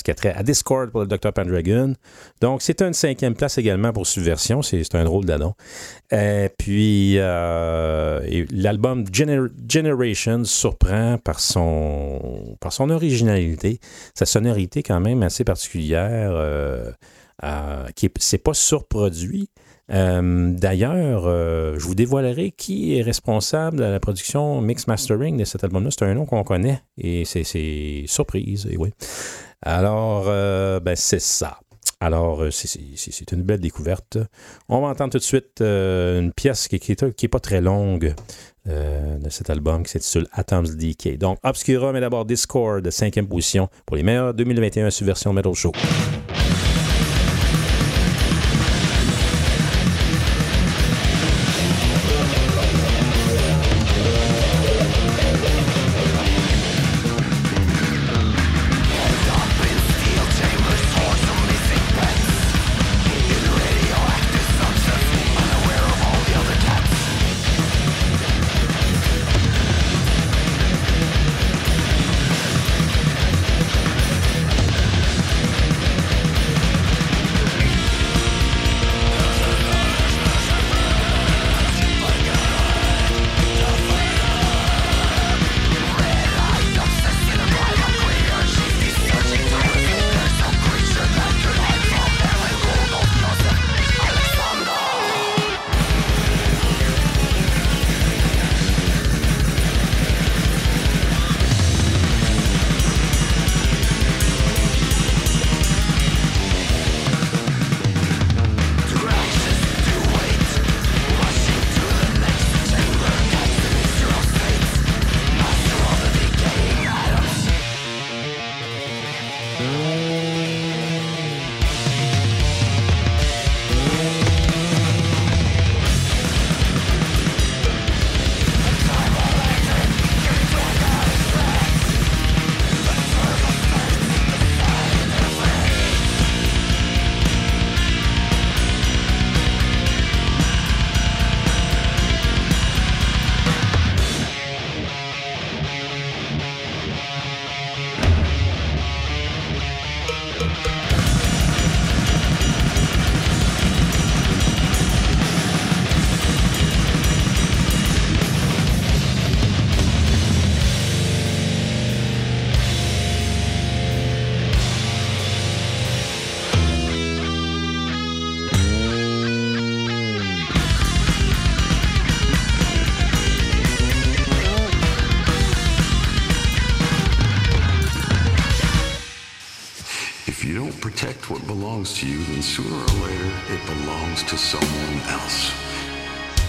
qui a, trait à Discord pour le Dr. Pendragon. Donc, c'est une cinquième place également pour Subversion. C'est un drôle d'adon. Euh, puis, euh, et l'album Gener- Generation surprend par son, originalité, sa sonorité quand même assez particulière, qui est- c'est pas surproduit. Euh, D'ailleurs, euh, je vous dévoilerai qui est responsable de la production mix mastering de cet album-là. C'est un nom qu'on connaît et c'est- surprise, et oui. Alors, euh, ben, c'est ça. Alors, c'est- une belle découverte. On va entendre tout de suite une pièce qui n'est est pas très longue de cet album qui s'intitule Atoms Decay. Donc, Obscura, mais d'abord Discord, cinquième position pour les meilleurs 2021 Subversion Metal Show.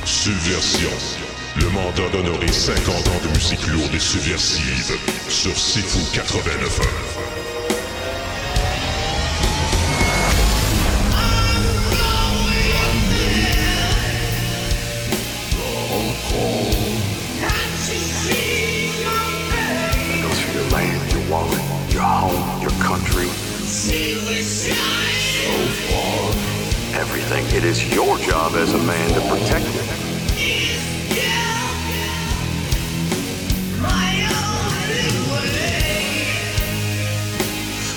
Subversion. Le mandat d'honorer 50 ans de musique lourde et subversive sur Sifu 89. As a man to protect.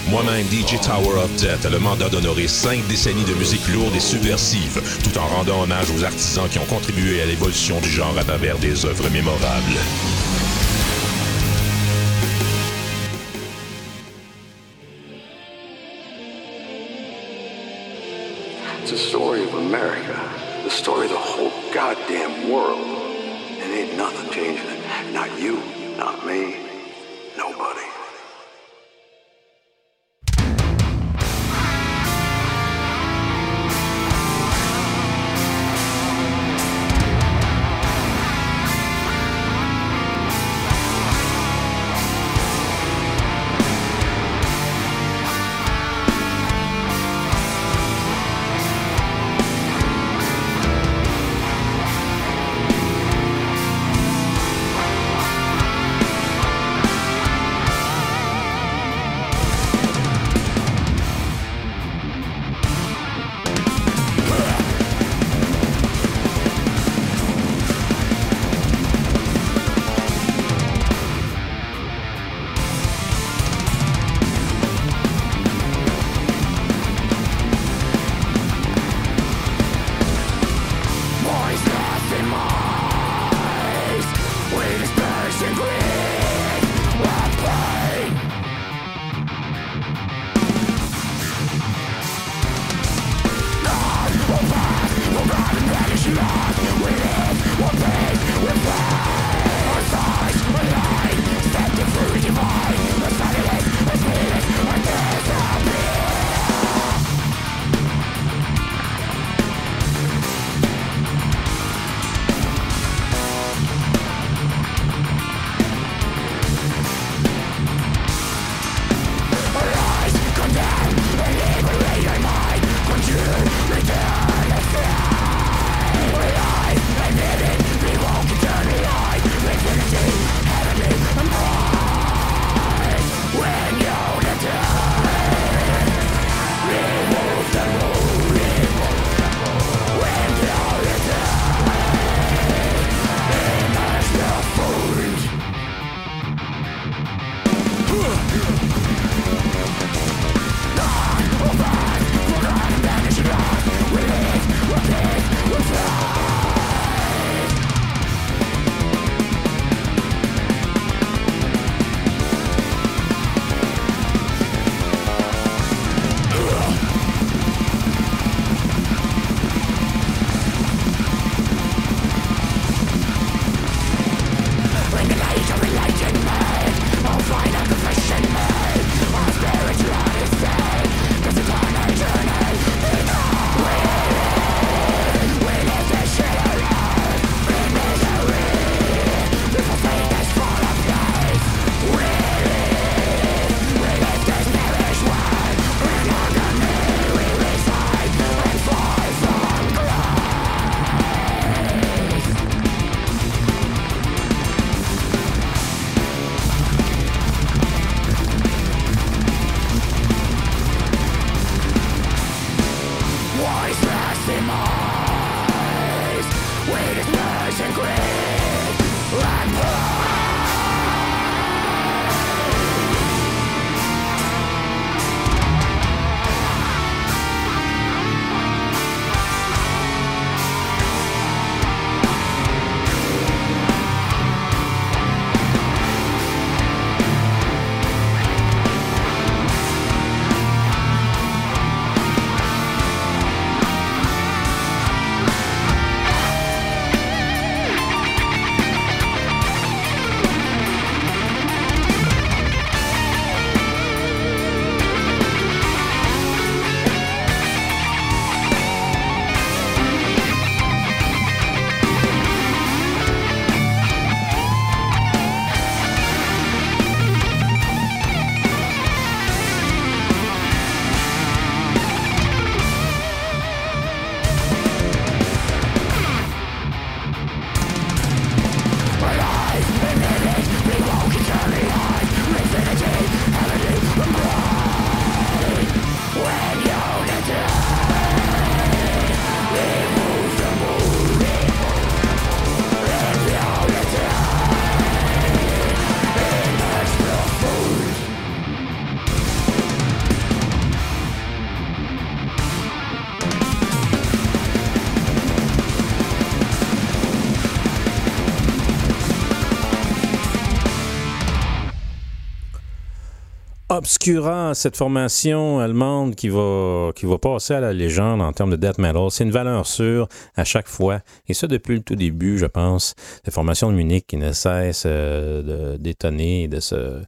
Moi-même, DJ Tower of Death a le mandat d'honorer cinq décennies de musique lourde et subversive, tout en rendant hommage aux artisans qui ont contribué à l'évolution du genre à travers des œuvres mémorables. Obscura, cette formation allemande qui va, passer à la légende en termes de death metal. C'est une valeur sûre à chaque fois. Et ça, depuis le tout début, je pense. Cette formation de Munich qui ne cesse euh, d'étonner et de se,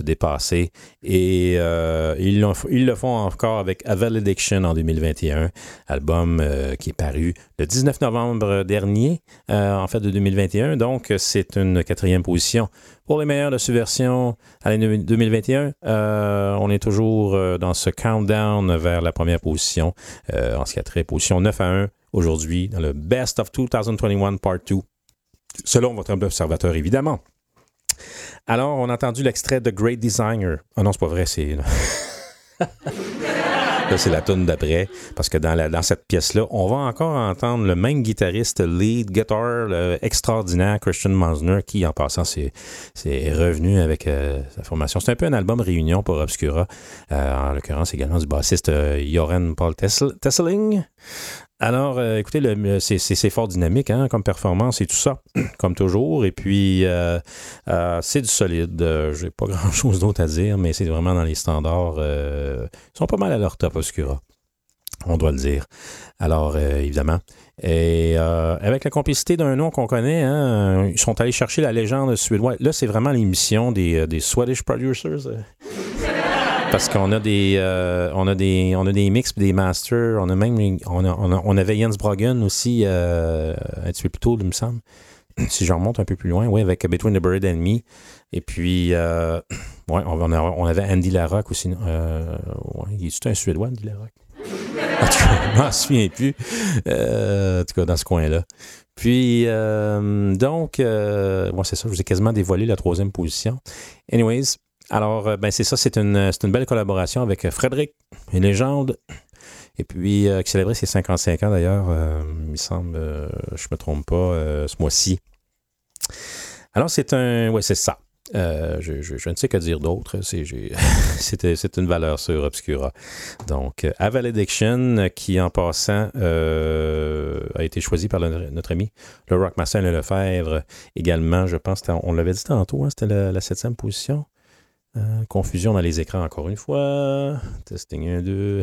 dépasser. Et euh, ils le font encore avec A Valediction en 2021, album euh, qui est paru le 19 novembre dernier, euh, en fait de 2021. Donc, c'est une quatrième position pour les meilleurs de Subversion à l'année 2021. euh, on est toujours euh, dans ce countdown vers la première position, en ce qui a trait position 9 à 1 aujourd'hui dans le Best of 2021 Part 2, selon votre observateur évidemment. Alors, on a entendu l'extrait de Great Designer. Ah non, c'est pas vrai, c'est. Là, c'est la tune d'après, parce que dans, cette pièce-là, on va encore entendre le même guitariste lead guitar le extraordinaire Christian Mosner, qui, en passant, c'est revenu avec euh, sa formation. C'est un peu un album réunion pour Obscura, euh, en l'occurrence également du bassiste euh, Joran Paul Tessel- Tesseling. Alors, euh, écoutez, c'est fort dynamique hein, comme performance et tout ça, comme toujours. Et puis, euh, euh, c'est du solide. Euh, J'ai pas grand-chose d'autre à dire, mais c'est vraiment dans les standards. ils sont pas mal à leur top, Obscura. On doit le dire. Alors, évidemment. Et avec la complicité d'un nom qu'on connaît, hein, ils sont allés chercher la légende suédoise. Là, c'est vraiment l'émission des Swedish Producers. Parce qu'on a des, euh, on a des, on a des mix des masters. On a même, on, a- on a- on avait Jens Broggen aussi euh, un petit peu plus tôt, il me semble. Si je remonte un peu plus loin, oui, avec Between the Bird and Me. Et puis, euh, ouais, on, avait Andy Larocque aussi. Euh, ouais, il est un Suédois, Andy Larocque? Je m'en souviens plus. Euh, en tout cas, dans ce coin-là. Puis, donc, ouais, c'est ça, je vous ai quasiment dévoilé la troisième position. Anyways, alors, euh, ben, c'est ça, c'est une, une belle collaboration avec euh, Frédéric, une légende. Et puis, euh, qui célébrait ses 55 ans d'ailleurs, il me semble, euh, je me trompe pas, ce mois-ci. Alors, c'est un. Ouais, c'est ça. Je, ne sais que dire d'autre. C'est, une valeur sur Obscura. Donc, A Valediction, qui en passant a été choisi par notre ami, le Rockmaster Le Lefebvre. Également, je pense, on l'avait dit tantôt, hein, c'était la septième position. Euh, confusion dans les écrans encore une fois. Testing 1, 2.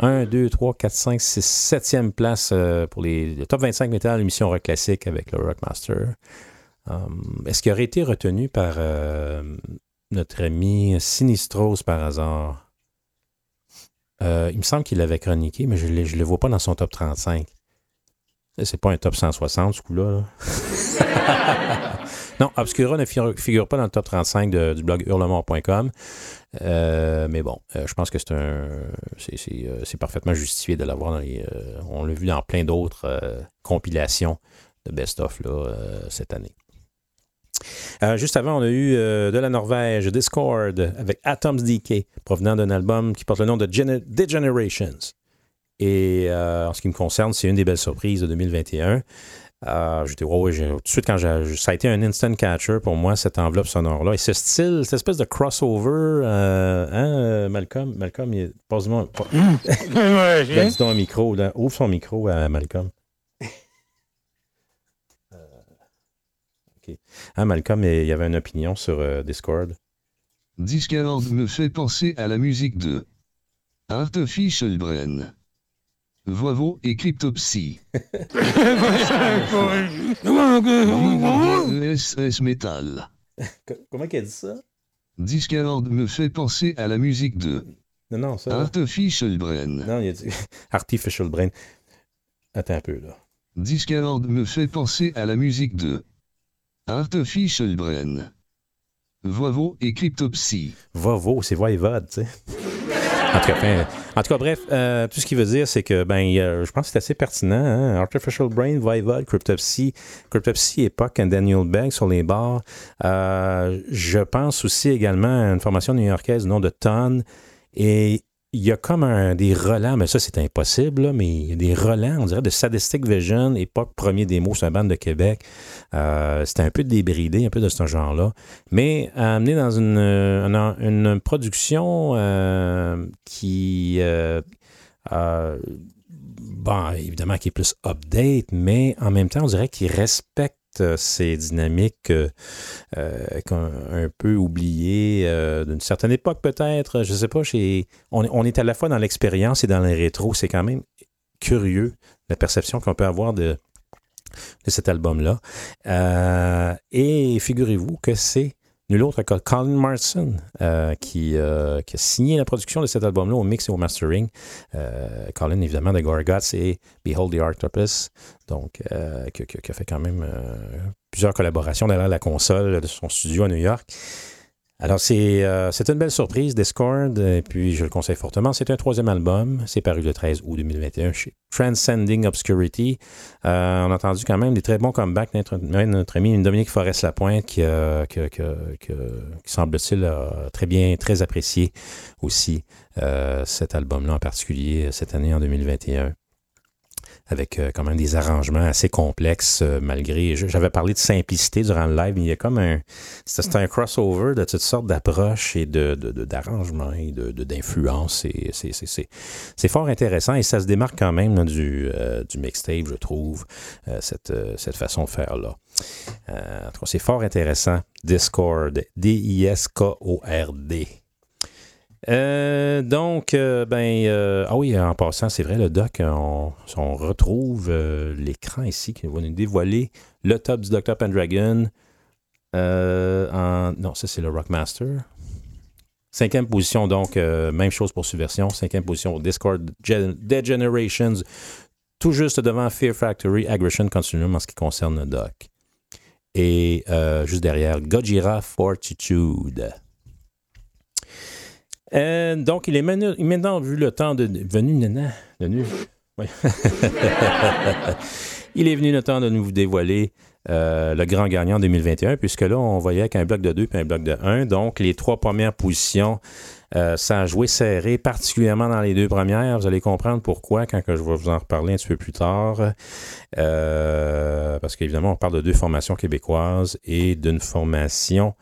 1, 2, 3, 4, 5, 6, 7e place euh, pour les, le top 25 métal, l'émission rock classique avec le Rockmaster. Um, Est-ce qu'il aurait été retenu par euh, notre ami Sinistros par hasard? Il me semble qu'il l'avait chroniqué, mais je ne le vois pas dans son top 35. Ça, C'est pas un top 160, ce coup-là. là. non, Obscura ne figure, pas dans le top 35 de- du blog hurlemort.com. Euh, mais bon, euh, je pense que euh, c'est parfaitement justifié de l'avoir dans les. on l'a vu dans plein d'autres compilations de best-of cette année. Juste avant, on a eu de la Norvège, Discord, avec Atoms Decay, provenant d'un album qui porte le nom de Gene- Degenerations. Et en ce qui me concerne, c'est une des belles surprises de 2021. Euh, j'étais, ouais, ouais, j'ai- tout de suite, quand j'ai, ça a été un instant catcher pour moi, cette enveloppe sonore-là. Et ce style, cette espèce de crossover, euh, hein, euh, Malcolm, Malcolm, il, passe-moi, pa- Ouais, dis donc un micro, là. ouvre son micro à Malcolm. Euh, OK. Hein, Malcolm, il y avait une opinion sur euh, Discord. Discard me fait penser à la musique de Artificial Brain. Voivod et Cryptopsy. ESS Metal. Comment qu'elle dit ça? Discard me fait penser à la musique de Non, non, ça. Artificial Brain. Non, il a dit Artificial Brain. Attends un peu, là. Discard me fait penser à la musique de Artificial Brain. Voivod et Cryptopsy. Vovo, c'est Voivode, tu sais. En tout cas, enfin, en tout cas, bref, euh, tout ce qu'il veut dire, c'est que ben, je pense que c'est assez pertinent. hein. Artificial Brain, Voivode, Cryptopsy, Cryptopsy, époque, and Daniel Bank sur les bars. Euh, je pense aussi également à une formation new-yorkaise du nom de Ton. Et il y a comme un, des relents, mais ça c'est impossible, mais il y a des relents, on dirait, de Sadistic Vision, époque premier démo sur la bande de Québec. Euh, C'était un peu débridé, un peu de ce genre-là. Mais amené dans une, euh, une, production euh, qui, bon, évidemment, qui est plus update, mais en même temps, on dirait qu'il respecte ces dynamiques euh, euh, un peu oubliées euh, d'une certaine époque peut-être. Je sais pas, on, est à la fois dans l'expérience et dans les rétros. C'est quand même curieux la perception qu'on peut avoir de, cet album-là. Euh, et figurez-vous que c'est nul autre que Colin Marson euh, qui, euh, qui a signé la production de cet album-là au mix et au mastering. Euh, Colin, évidemment, de Gorguts et Behold the Octopus, donc qui, a fait quand même plusieurs collaborations derrière la console de son studio à New York. Alors, c'est euh, une belle surprise, Discord, et puis je le conseille fortement. C'est un troisième album, c'est paru le 13 août 2021 chez Transcending Obscurity. Euh, on a entendu quand même des très bons comebacks notre, notre ami Dominique Forest-Lapointe, qui, euh, qui semble-t-il a très bien, très apprécié aussi euh, cet album-là en particulier cette année en 2021 avec euh, quand même des arrangements assez complexes euh, malgré. J'avais parlé de simplicité durant le live, mais il y a comme un. C'est un crossover de toutes sortes d'approches et de, de- de- d'arrangements et de, de- d'influences. Et c'est, fort intéressant et ça se démarque quand même là, du, euh, du mixtape, je trouve, euh, cette, euh, cette façon de faire-là. Euh, en tout cas, c'est fort intéressant. Discord, D-I-S-K-O-R-D. Euh, donc, euh, ben, euh, ah oui, en passant, c'est vrai, le doc, on, retrouve l'écran ici qui va nous dévoiler le top du Dr. Pendragon. En, non, ça c'est le Rockmaster. Cinquième position, donc, même chose pour Subversion. Cinquième position, Discord Dead Generations, tout juste devant Fear Factory, Aggression Continuum en ce qui concerne le doc. Et juste derrière, Gojira Fortitude. Euh, donc, il est maintenant, vu le temps de. Venu, il est venu le temps de nous dévoiler euh, le grand gagnant 2021, puisque là, on voyait qu'un bloc de 2 et un bloc de 1. Donc, les trois premières positions, ça a joué serré, particulièrement dans les deux premières. Vous allez comprendre pourquoi quand je vais vous en reparler un petit peu plus tard. Euh, parce qu'évidemment, on parle de deux formations québécoises et d'une formation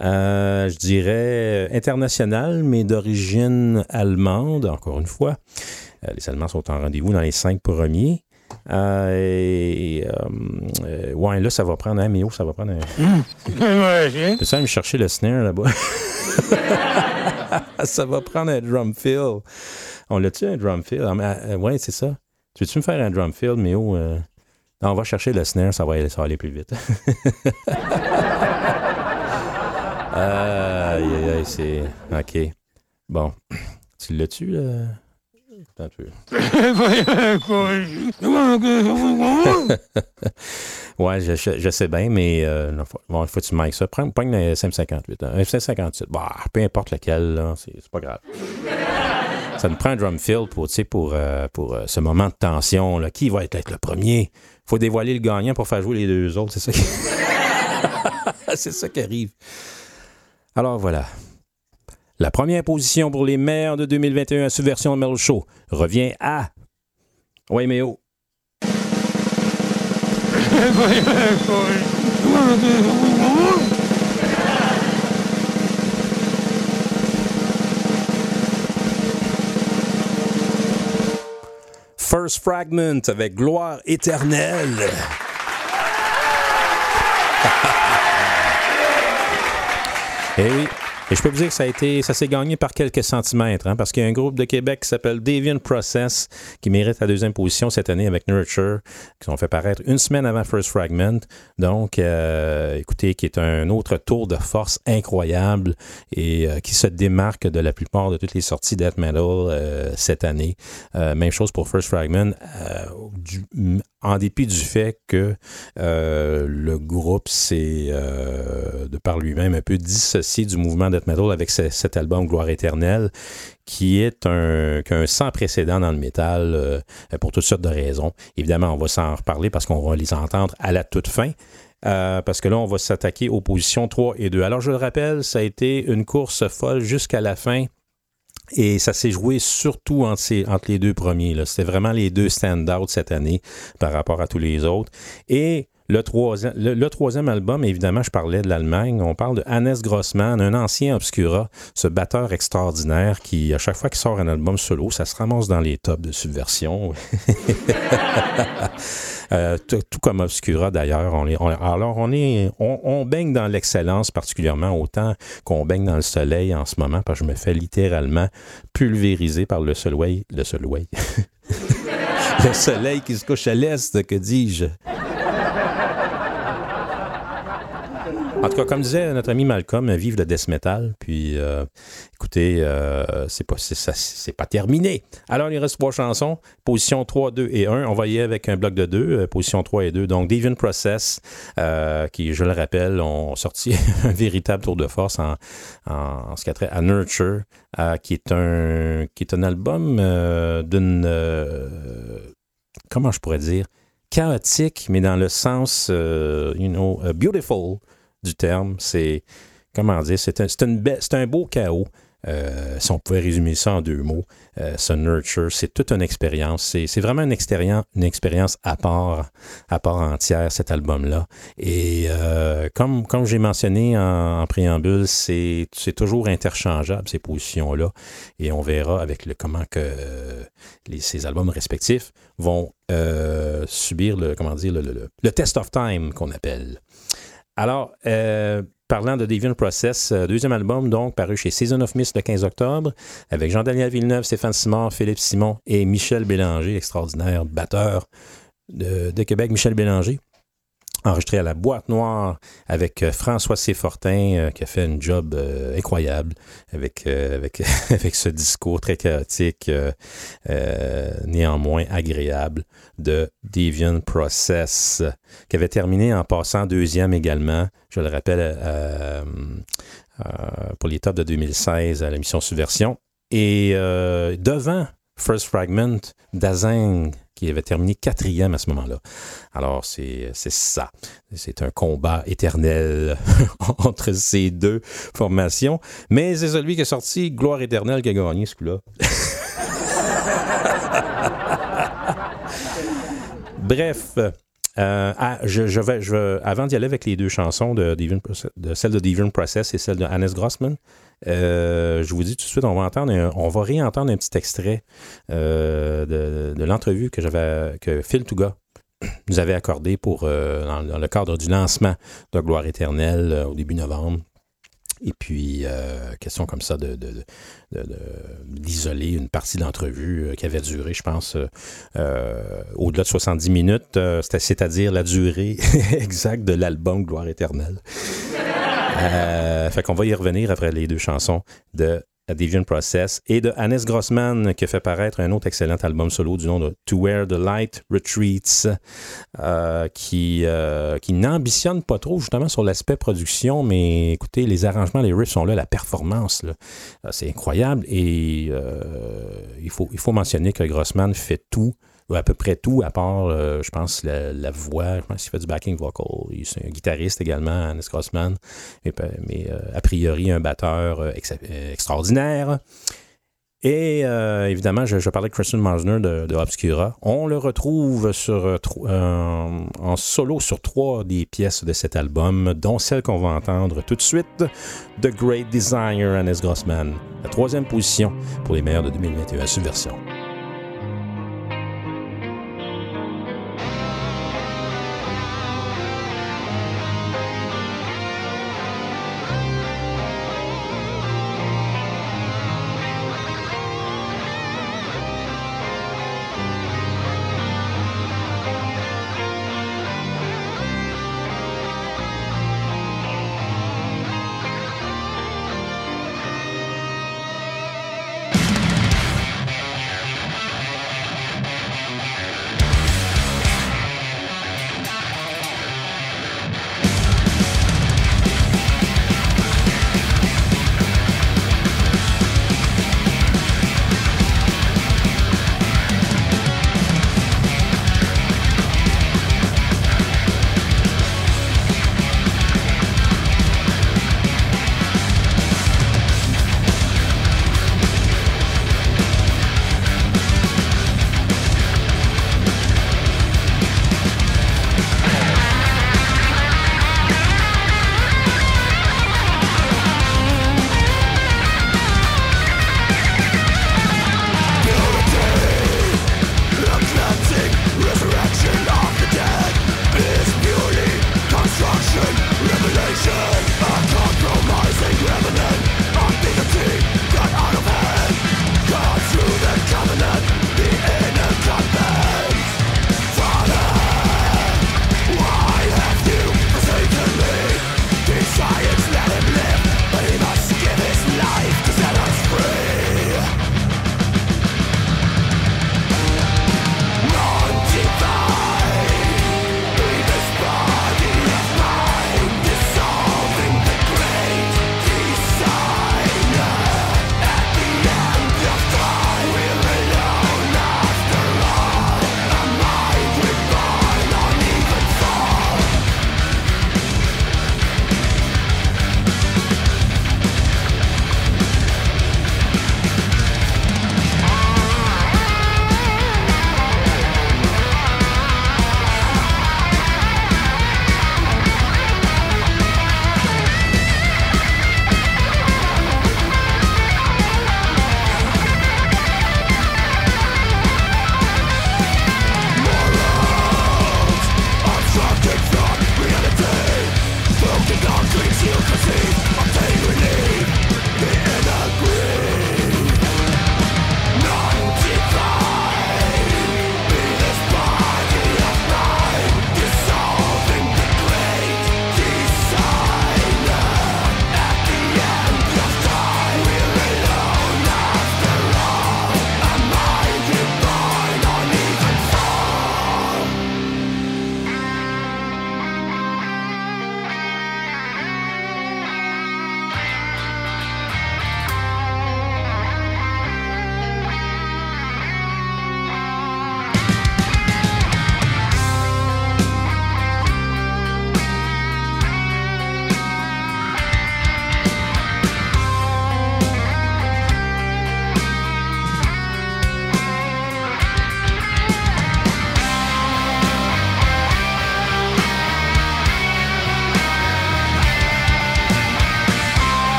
euh, je dirais international, mais d'origine allemande, encore une fois. Euh, les Allemands sont en rendez-vous dans les cinq premiers. Euh, et, euh, euh, ouais, là, ça va prendre un Méo, ça va prendre un. Peux-tu aller me chercher le snare là-bas? ça va prendre un drum fill. On l'a-tu un drum fill? Ah, euh, ouais, c'est ça. Tu veux-tu me faire un drum fill? Euh, non, on va chercher le snare, ça va aller, ça va aller plus vite. Aïe, aïe, aïe, c'est. OK. Bon. Tu l'as-tu, là? Attends un peu. ouais, je, je- je sais bien, mais euh, non, faut, bon, il faut que tu mics ça. Prends, prends le SM58. hein. Un SM58. Bah, peu importe lequel, là, c'est c'est pas grave. Ça nous prend un drum fill pour, pour, euh, pour euh, ce moment de tension. Là. Qui va être, être le premier? faut dévoiler le gagnant pour faire jouer les deux autres. C'est ça qui, c'est ça qui arrive. Alors voilà. La première position pour les maires de 2021 à Subversion Metal Show revient à. Oui, mais oh. First Fragment avec Gloire éternelle. Eh oui. Et je peux vous dire que ça a été, ça s'est gagné par quelques centimètres, hein, parce qu'il y a un groupe de Québec qui s'appelle Deviant Process qui mérite la deuxième position cette année avec Nurture, qui ont fait paraître une semaine avant First Fragment. Donc, euh, écoutez, qui est un autre tour de force incroyable et euh, qui se démarque de la plupart de toutes les sorties death metal euh, cette année. Même chose pour First Fragment, en dépit du fait que euh, le groupe s'est, euh, de par lui-même, un peu dissocié du mouvement death metal avec ce- cet album Gloire éternelle, qui est un, sans précédent dans le métal euh, pour toutes sortes de raisons. Évidemment, on va s'en reparler parce qu'on va les entendre à la toute fin. Parce que là, on va s'attaquer aux positions 3 et 2. Alors, je le rappelle, ça a été une course folle jusqu'à la fin. Et ça s'est joué surtout entre, les deux premiers. C'était vraiment les deux stand-out cette année par rapport à tous les autres. Et le troisième, album, évidemment, je parlais de l'Allemagne. On parle de Hannes Grossman, un ancien Obscura, ce batteur extraordinaire qui, à chaque fois qu'il sort un album solo, ça se ramasse dans les tops de subversion. Euh, tout comme Obscura d'ailleurs. Alors on est, on, on baigne dans l'excellence particulièrement autant qu'on baigne dans le soleil en ce moment parce que je me fais littéralement pulvériser par le soleil, le soleil, le soleil qui se couche à l'est, que dis-je? En tout cas, comme disait notre ami Malcolm, vive le death metal. Puis, euh, écoutez, euh, c'est pas, pas terminé. Alors, il reste trois chansons. Position 3, 2 et 1. On va y aller avec un bloc de deux. euh, position 3 et 2. Donc, Deviant Process, qui, je le rappelle, ont sorti un véritable tour de force en, ce qui a trait à Nurture, qui, est un, qui est un album d'une. comment je pourrais dire? Chaotique, mais dans le sens, you know, beautiful du terme. C'est, comment dire, c'est un, beau chaos. Euh, si on pouvait résumer ça en deux mots, euh, ce nurture, c'est toute une expérience. C'est, vraiment une une expérience à part, à part entière, cet album-là. Et euh, comme, j'ai mentionné en, préambule, c'est, toujours interchangeable, ces positions-là. Et on verra avec le comment que ces albums respectifs vont euh, subir le, comment dire, le test of time qu'on appelle. Alors, euh, parlant de Deviant Process, euh, deuxième album, donc, paru chez Season of Mist le 15 octobre, avec Jean-Daniel Villeneuve, Stéphane Simard, Philippe Simon et Michel Bélanger, extraordinaire batteur de, de Québec, Michel Bélanger. Enregistré à la boîte noire avec euh, François C. Fortin, euh, qui a fait un job euh, incroyable avec, avec, avec ce discours très chaotique, euh, néanmoins agréable, de Deviant Process, qui avait terminé en passant deuxième également, je le rappelle, pour les de 2016 à la mission Subversion. Et devant First Fragment d'Azang, qui avait terminé quatrième à ce moment-là. Alors, c'est ça. C'est un combat éternel entre ces deux formations. Mais c'est celui qui est sorti, Gloire éternelle, qui a gagné ce coup-là. Bref, euh, ah, je, vais, avant d'y aller avec les deux chansons, de, celle de Devon Process et celle de Hannes Grossman, euh, je vous dis tout de suite, on va entendre, on va réentendre un petit extrait euh, de, l'entrevue que j'avais, que Phil Touga nous avait accordé pour euh, dans, le cadre du lancement de Gloire éternelle au début novembre. Et puis, question comme ça de, d'isoler une partie de l'entrevue euh, qui avait duré, je pense, au-delà de 70 minutes, c'est-à-dire la durée exacte de l'album Gloire éternelle. Euh, fait qu'on va y revenir après les deux chansons de Deviant Process et de Hannes Grossman qui a fait paraître un autre excellent album solo du nom de To Where the Light Retreats euh, qui, euh, qui n'ambitionne pas trop justement sur l'aspect production, mais écoutez, les arrangements, les riffs sont là, la performance, c'est incroyable et il, faut, il faut mentionner que Grossman fait tout ou à peu près tout, à part, euh, je pense, la, voix. Je pense qu'il fait du backing vocal. Il est un guitariste également, Hannes Grossman. Mais, euh, a priori, un batteur euh, ex- extraordinaire. Et évidemment, je, parlais de Christian Marsner de, Obscura. On le retrouve sur, en solo sur trois des pièces de cet album, dont celle qu'on va entendre tout de suite, The Great Designer, Hannes Grossman. La troisième position pour les meilleurs de 2021, Subversion.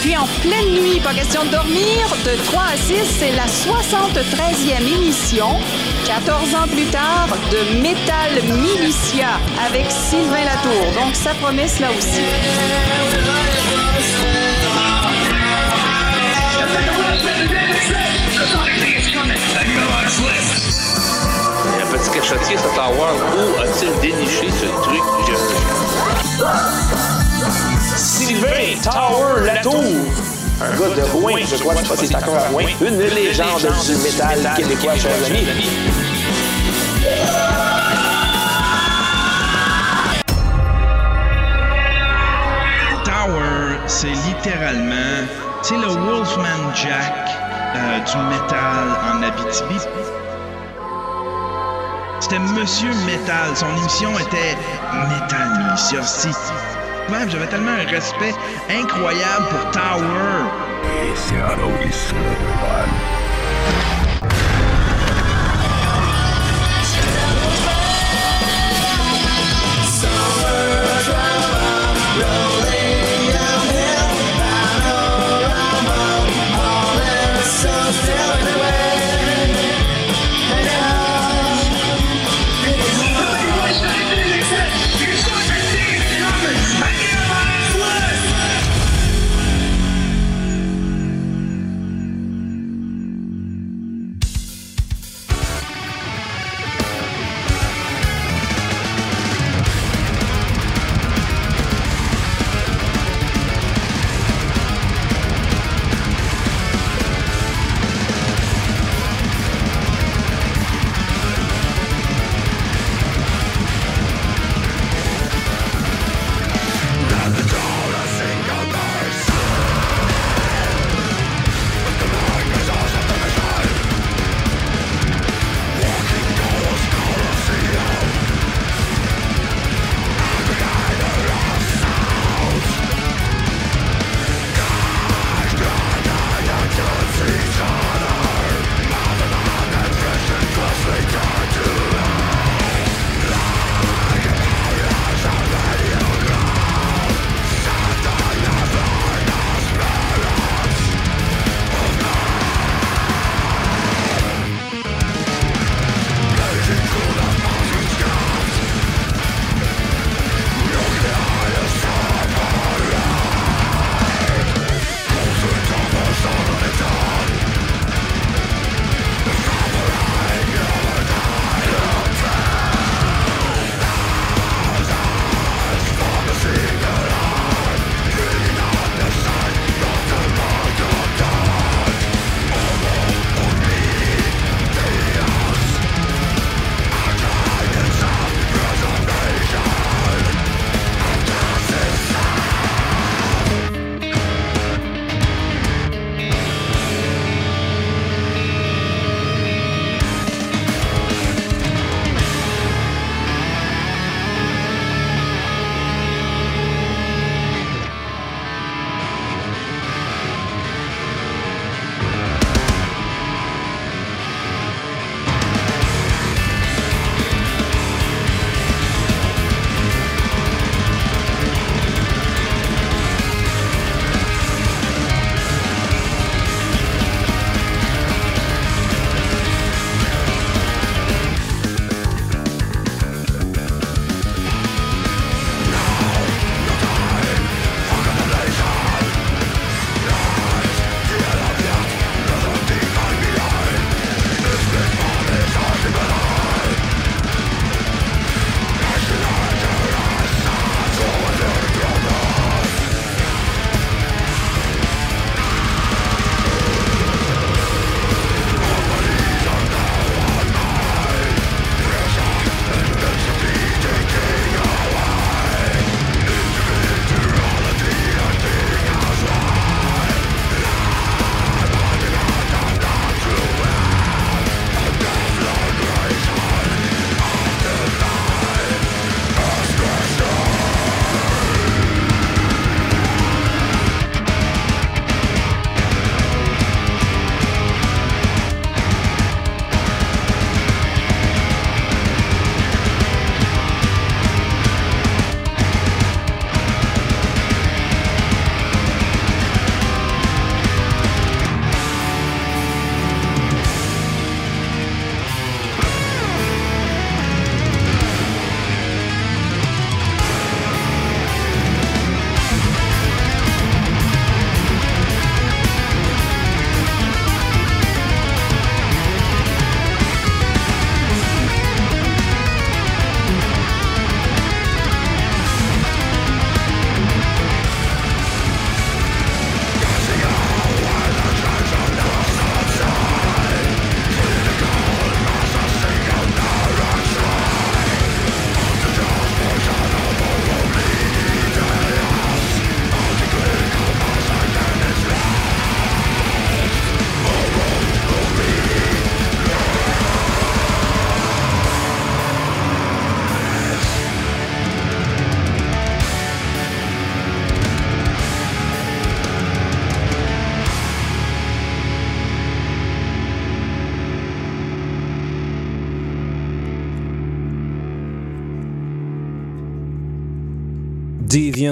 Puis en pleine nuit, pas question de dormir, de 3 à 6, c'est la 73e émission, 14 ans plus tard, de Metal Militia avec Sylvain Latour. Donc ça promet cela aussi. Un petit cachotier, cet avoir où a-t-il déniché ce truc? Je- Sylvain Tower Latour. Un gars de Rouen, je crois, je sais pas si c'est encore à Rouen. Une légende du métal québécois, chers amis. Tower, c'est littéralement C'est le Wolfman Jack euh, du métal en Abitibi. C'était Monsieur Metal. Son émission était Metal Militia. J'avais tellement un respect incroyable pour Tower.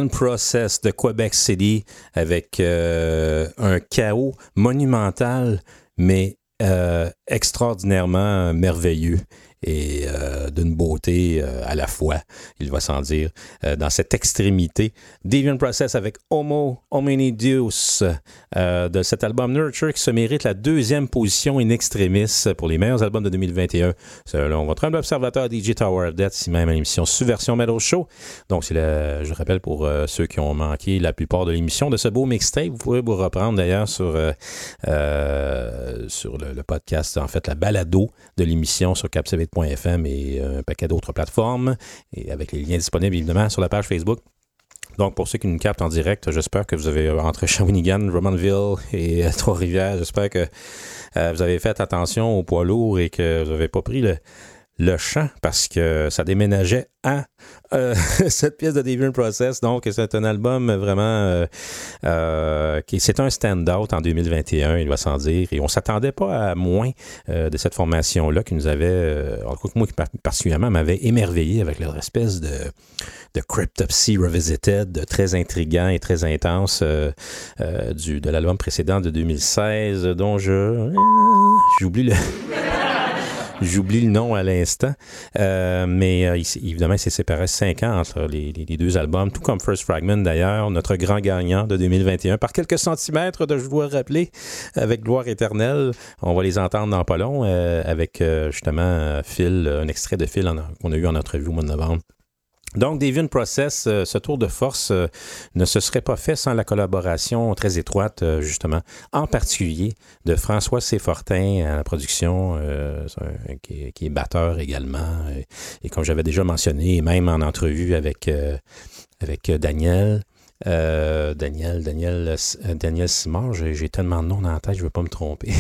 Process de Quebec City avec euh, un chaos monumental, mais euh, extraordinairement merveilleux et euh, d'une beauté euh, à la fois, il va sans dire, euh, dans cette extrémité. Deviant Process avec Homo Homini Deus euh, de cet album Nurture qui se mérite la deuxième position in extremis pour les meilleurs albums de 2021 selon votre humble observateur DJ Tower of Death, ici même à l'émission Subversion Metal Show. Donc, c'est je rappelle pour ceux qui ont manqué la plupart de l'émission de ce beau mixtape, vous pouvez vous reprendre d'ailleurs sur, sur le, podcast, en fait, la balado de l'émission sur capsevite.fm et euh, un paquet d'autres plateformes, et avec les liens disponibles évidemment sur la page Facebook. Donc, pour ceux qui nous captent en direct, j'espère que vous avez, entre Shawinigan, Romanville et euh, Trois-Rivières, j'espère que euh, vous avez fait attention au poids lourd et que vous n'avez pas pris le, le champ parce que ça déménageait à euh, cette pièce de Deviant Process. Donc, c'est un album vraiment euh, euh, qui c'est un stand-out en 2021, il va sans dire. Et on s'attendait pas à moins de cette formation-là qui nous avait, en tout cas, moi particulièrement m'avait émerveillé avec leur espèce de, de Cryptopsy Revisited, très intriguant et très intense du, de l'album précédent de 2016, dont je. J'oublie le. J'oublie le nom à l'instant. Euh, mais euh, évidemment, il s'est séparé cinq ans entre les, deux albums, tout comme First Fragment d'ailleurs, notre grand gagnant de 2021, par quelques centimètres, de, je dois rappeler, avec Gloire éternelle. On va les entendre dans pas long, euh, avec euh, justement euh, Phil, un extrait de Phil qu'on a eu en entrevue au mois de novembre. Donc, Deviant Process, euh, ce tour de force euh, ne se serait pas fait sans la collaboration très étroite, euh, justement, en particulier de François C. Fortin à la production, qui, est, batteur également. Et, comme j'avais déjà mentionné, même en entrevue avec, avec Daniel. Daniel, Daniel, Daniel Simard, j'ai tellement de noms dans la tête, je ne veux pas me tromper.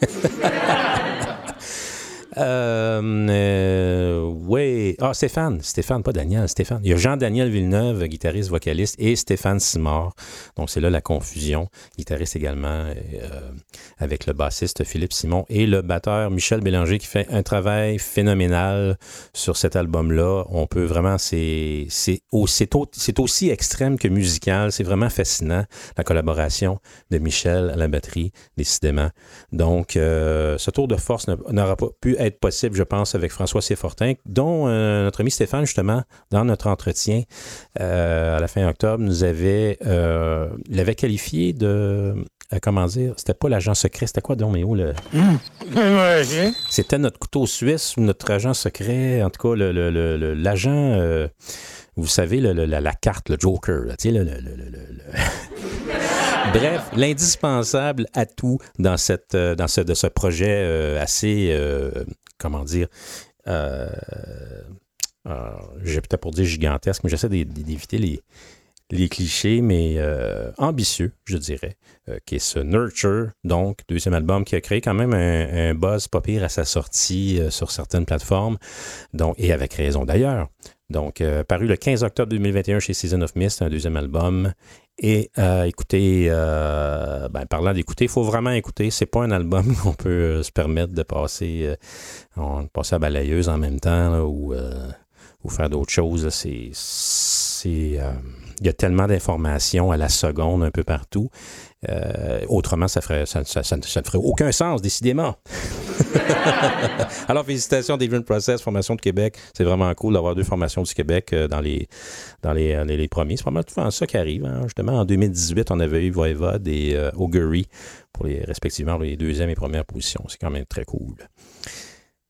Euh, euh, oui. Ah, Stéphane. Stéphane, pas Daniel. Stéphane. Il y a Jean-Daniel Villeneuve, guitariste, vocaliste, et Stéphane Simard. Donc, c'est là la confusion. Guitariste également, euh, avec le bassiste Philippe Simon et le batteur Michel Bélanger qui fait un travail phénoménal sur cet album-là. On peut vraiment, c'est, au- aussi extrême que musical. C'est vraiment fascinant, la collaboration de Michel à la batterie, décidément. Donc, ce tour de force n'a- n'aura pas pu être possible, je pense, avec François Séfortin, dont euh, notre ami Stéphane, justement, dans notre entretien euh, à la fin octobre, nous avait, euh, l'avait qualifié de, comment dire, c'était pas l'agent secret, c'était quoi, Doméo, le... C'était notre couteau suisse notre agent secret, en tout cas, le- le- le- le- l'agent, euh, vous savez, le- le- la, la carte, le Joker, là, tu sais, le- Bref, l'indispensable atout dans, cette, euh, dans ce, de ce projet euh, assez, euh, comment dire, j'ai peut-être pour dire gigantesque, mais j'essaie d'é- d'éviter les, clichés, mais ambitieux, je dirais, qui est ce Nurture, donc, deuxième album qui a créé quand même un, buzz pas pire à sa sortie sur certaines plateformes, donc, et avec raison d'ailleurs. Donc, euh, paru le 15 octobre 2021 chez Season of Mist, un deuxième album. Et euh, écoutez, euh, ben, parlant d'écouter, il faut vraiment écouter. C'est pas un album qu'on peut se permettre de passer, passer à balayeuse en même temps ou, ou faire d'autres choses. C'est, il y a tellement d'informations à la seconde un peu partout. Euh, autrement, ça ne ferait aucun sens, décidément. Alors, félicitations, David Process, Formation de Québec. C'est vraiment cool d'avoir deux formations du Québec euh, dans euh, les, premiers. C'est pas mal souvent ça qui arrive. hein. Justement, en 2018, on avait eu Voivod et euh, Augury pour les, respectivement les deuxième et première positions. C'est quand même très cool.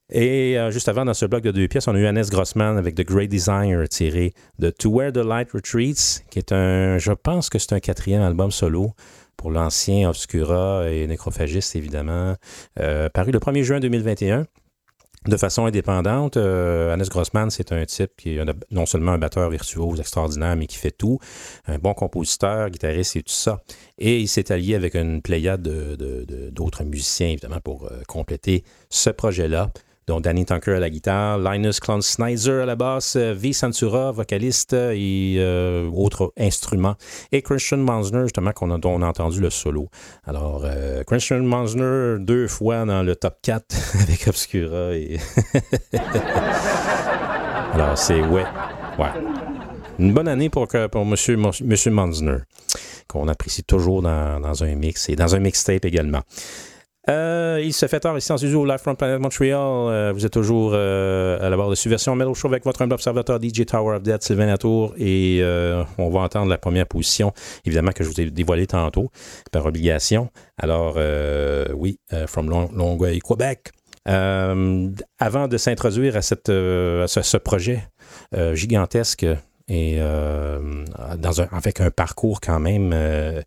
Et juste avant, dans ce bloc de deux pièces, on a eu Hannes Grossman avec The Great Designer tiré de To Where the Light Retreats, qui est un, je pense que c'est un quatrième album solo pour l'ancien Obscura et Nécrophagiste, évidemment, euh, paru le 1er juin 2021. De façon indépendante, euh, Hannes Grossman, c'est un type qui est non seulement un batteur virtuose extraordinaire, mais qui fait tout, un bon compositeur, guitariste et tout ça. Et il s'est allié avec une pléiade de- de- de- d'autres musiciens, évidemment, pour euh, compléter ce projet-là dont Danny Tunker à la guitare, Linus Clon Snyder à la basse, euh, V. Santura, vocaliste et euh, autres instruments, et Christian Mansner, justement, qu'on a, dont on a entendu le solo. Alors, euh, Christian Mansner, deux fois dans le top 4 avec Obscura. Et Alors, c'est ouais. Ouais. Une bonne année pour, pour Monsieur, Manzner, qu'on apprécie toujours dans un mix et dans un mixtape également. Euh, il se fait tard ici en studio Live from Planet Montreal. Euh, vous êtes toujours euh, à la barre de Subversion Metal Show avec votre humble observateur DJ Tower of Death, Sylvain Latour. Et on va entendre la première position, évidemment, que je vous ai dévoilée tantôt, par obligation. Alors, oui, From Long- Longueuil, Québec. Avant de s'introduire à, ce, projet gigantesque et euh, dans un, avec un parcours quand même euh,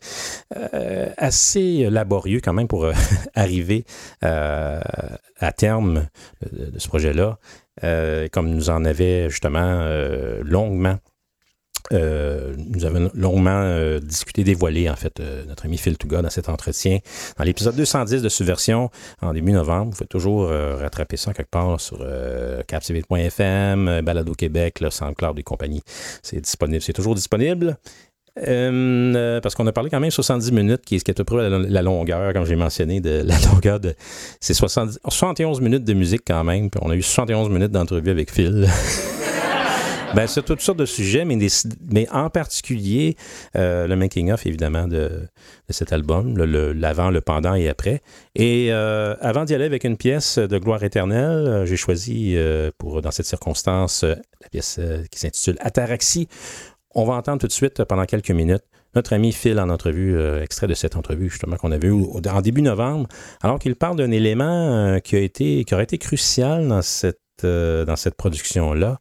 euh, assez laborieux quand même pour euh, arriver euh, à terme de, de ce projet-là, comme nous en avait justement longuement. Euh, nous avons longuement euh, discuté, dévoilé en fait euh, notre ami Phil Touga dans cet entretien. Dans l'épisode 210 de Subversion, en début novembre, vous pouvez toujours euh, rattraper ça quelque part sur euh, captivate.fm, euh, Balado Québec, le SoundCloud et compagnie. C'est disponible, c'est toujours disponible. Euh, parce qu'on a parlé quand même 70 minutes, qui est, qui est à peu près la, la longueur, comme j'ai mentionné, de la longueur de. C'est 70 71 minutes de musique quand même, puis on a eu 71 minutes d'entrevue avec Phil. Ben, c'est toutes sortes de sujets, mais, en particulier euh, le making-of, évidemment, de, cet album, l'avant, le, pendant et après. Et euh, avant d'y aller avec une pièce de gloire éternelle, euh, j'ai choisi, pour dans cette circonstance, la pièce qui s'intitule Ataraxie. On va entendre tout de suite, pendant quelques minutes, notre ami Phil en entrevue, extrait de cette entrevue justement qu'on avait eue en début novembre, alors qu'il parle d'un élément qui, a été, qui aurait été crucial dans cette euh, dans cette production-là,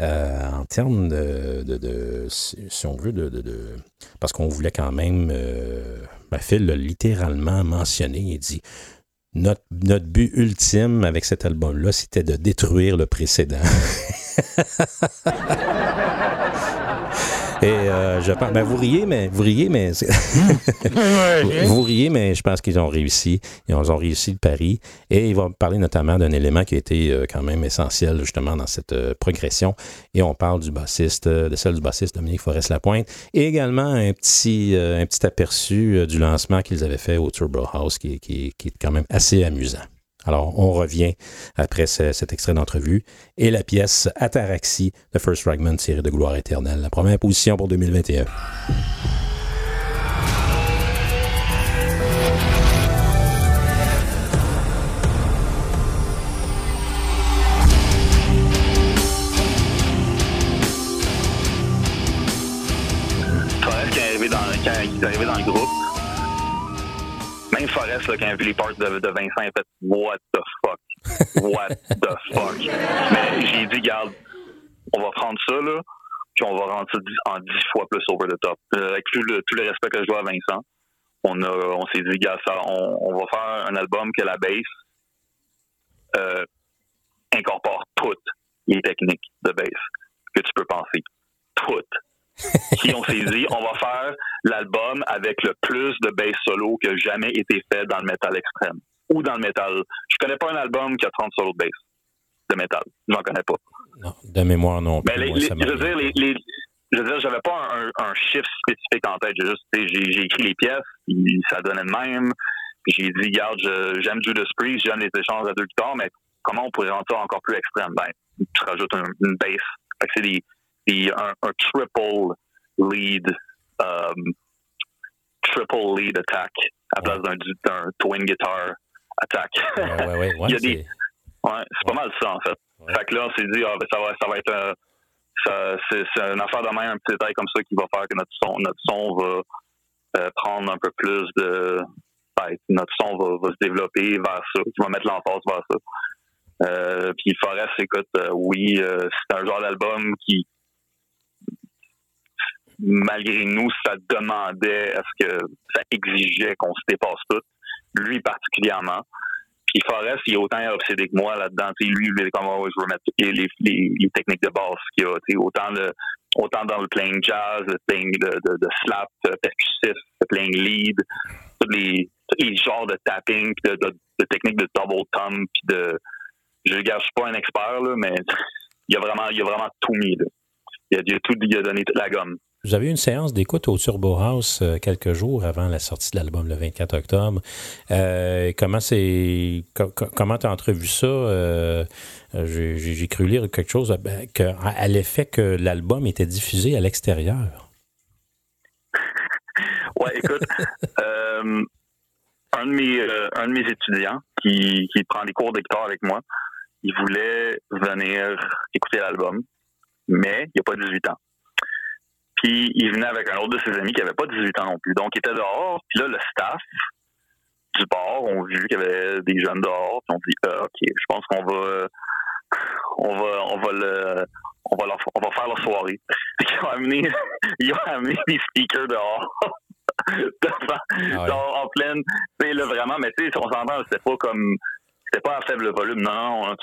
euh, en termes de, si on veut, de, parce qu'on voulait quand même, euh, Phil l'a littéralement mentionné, il dit, notre, notre but ultime avec cet album-là, c'était de détruire le précédent. Et euh, je pense, ben vous riez, mais vous riez, mais vous, vous riez, mais je pense qu'ils ont réussi. Ils ont, ils ont réussi le pari. Et il va parler notamment d'un élément qui a été euh, quand même essentiel justement dans cette euh, progression. Et on parle du bassiste, euh, de celle du bassiste Dominique Forest-Lapointe. Et également un petit, un petit aperçu du lancement qu'ils avaient fait au Turbo House qui, qui- qui est quand même assez amusant. Alors, on revient après ce- cet extrait d'entrevue et la pièce Ataraxie de First Fragment tirée de Gloire éternelle. La première position pour 2021. Forrest qui est arrivé dans, quand est dans le groupe? Même Forrest, là, quand il a parts de, Vincent, a fait What the fuck? What the fuck? Mais j'ai dit, garde, on va prendre ça, là, puis on va rendre ça en dix fois plus over the top. Euh, avec tout le, tout le respect que je dois à Vincent, on, a, on s'est dit, gars, ça, on, va faire un album que la bass euh, incorpore toutes les techniques de bass que tu peux penser. Toutes. Puis on s'est dit, on va faire l'album avec le plus de bass solo que jamais été fait dans le métal extrême ou dans le métal. Je connais pas un album qui a 30 solos de bass de métal. J'en connais pas. De mémoire non les- les- ça je veux dire, les, les- je veux dire, j'avais pas un, un chiffre spécifique en tête. J'ai juste, j'ai, écrit les pièces, puis ça donnait de même. Puis j'ai dit, regarde, je- j'aime Judas Priest, j'aime les échanges à deux guitares, mais comment on pourrait rendre ça encore plus extrême? Ben, tu rajoutes un- une bass. Que c'est des, un, un triple lead, um, triple lead attack à place d'un, du- d'un twin guitar attack. Ouais, ouais, Il y a des, c'est- pas mal ça, en fait. Fait que là, on s'est dit, ah, ben, ça, va, ça va être. euh, ça- c'est, une affaire de même, un petit détail comme ça qui va faire que notre son, notre son va euh, prendre un peu plus de. ouais, notre son va, va se développer vers ça, qui va mettre l'emphase vers ça. Euh, puis Forest, écoute, euh, oui, euh, c'est un genre d'album qui, malgré nous, ça demandait, est-ce que ça exigeait qu'on se dépasse tout, lui particulièrement. Puis Forrest, il est autant obsédé que moi là-dedans. Lui, il est comme, oh, je veux mettre les, les, techniques de base qu'il a. Autant, le, autant dans le playing jazz, le playing de, de, slap euh, percussif, le playing lead, tous les, tous les genres de tapping, de, de, techniques de double thumb, puis de... Je ne suis pas un expert, là, mais il a vraiment, il a vraiment tout mis. Là. Il, a, il a tout, il a donné toute la gomme. Vous avez eu une séance d'écoute au Turbo House euh, quelques jours avant la sortie de l'album le 24 octobre. Euh, comment c'est co- co- comment tu as entrevu ça? Euh, J'ai cru lire quelque chose ben, à, l'effet que l'album était diffusé à l'extérieur. Ouais, écoute, un, de mes, un de mes étudiants qui, qui prend des cours de avec moi, il voulait venir écouter l'album, mais il n'a pas 18 ans. Puis il venait avec un autre de ses amis qui n'avait pas 18 ans non plus. Donc il était dehors, puis là, le staff du bar ont vu qu'il y avait des jeunes dehors, puis on dit Ah, OK, je pense qu'on va on va on va le on va, leur, on va faire leur soirée. Ils ont amené, ils ont amené des speakers dehors. devant, genre, en pleine, tu sais, là, vraiment, mais tu sais, on s'entend, c'était pas comme, c'était pas à faible volume, non, non, on-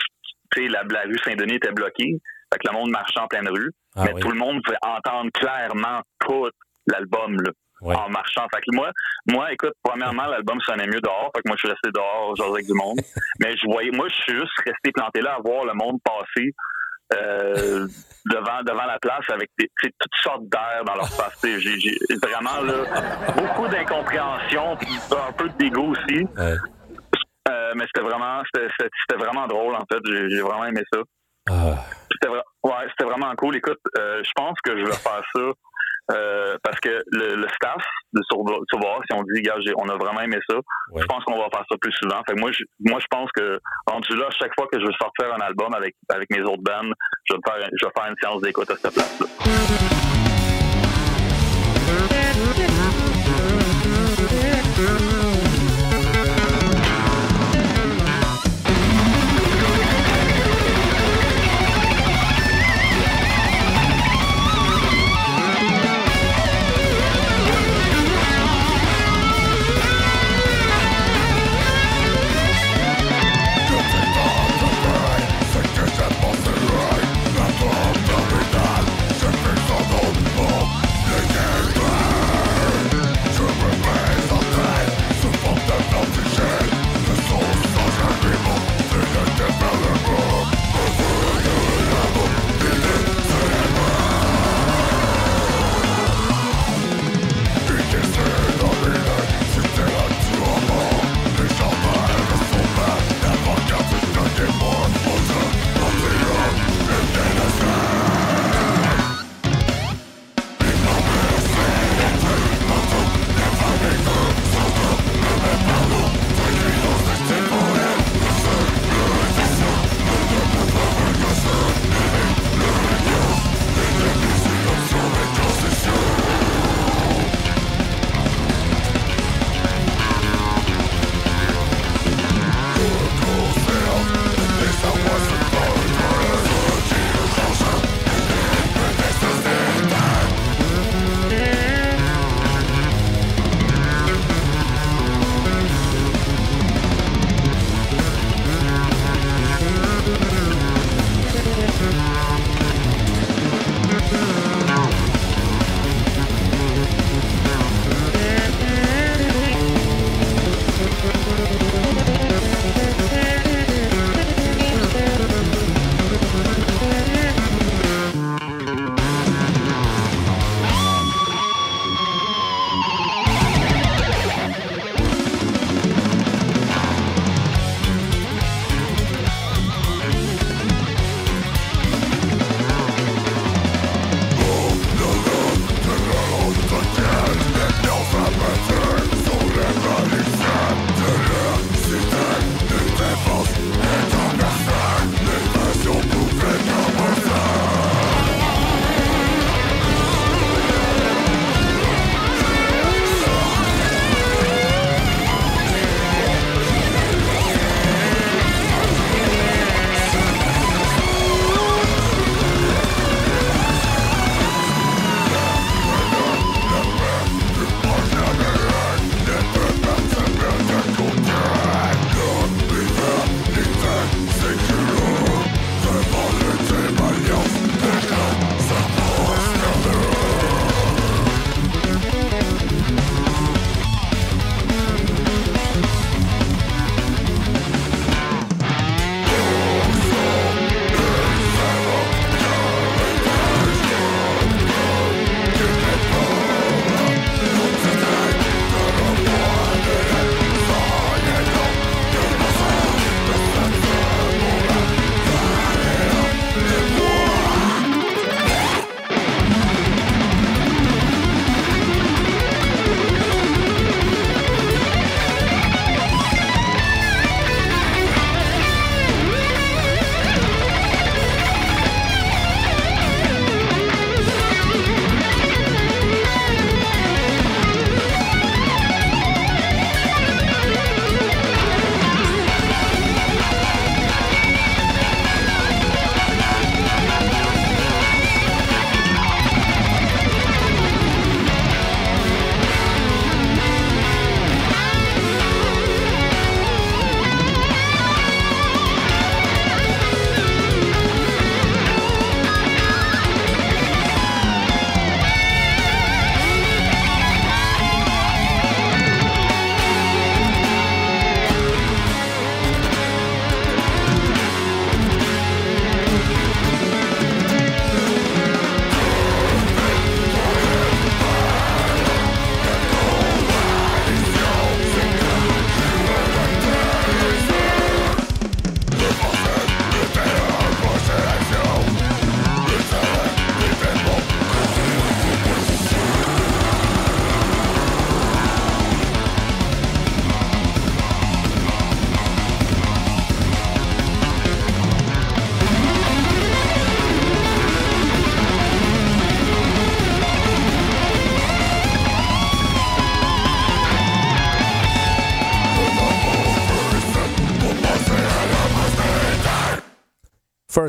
tu sais, la, la rue Saint-Denis était bloquée, fait que le monde marchait en pleine rue, Ah mais oui. tout le monde pouvait entendre clairement tout l'album, là, en marchant. Fait que moi, moi, écoute, premièrement, l'album sonnait mieux dehors, fait que moi, je suis resté dehors, genre avec du monde, mais je voyais, moi, je suis juste resté planté là à voir le monde passer, euh, devant devant la place avec des, toutes sortes d'air dans leur face. J'ai vraiment là, beaucoup d'incompréhension, un peu de dégoût aussi. Euh, mais c'était vraiment c'était vraiment drôle en fait. J'ai j'ai vraiment aimé ça. C'était ouais, c'était vraiment cool. Écoute, euh, je pense que je vais faire ça euh, parce que le, le staff de Survoir, si on dit, gars, on a vraiment aimé ça, je pense qu'on va faire ça plus souvent. Fait que moi, je, moi, je pense que rendu là, chaque fois que je veux sortir un album avec avec mes autres bands, je vais faire je vais faire une séance d'écoute à cette place-là.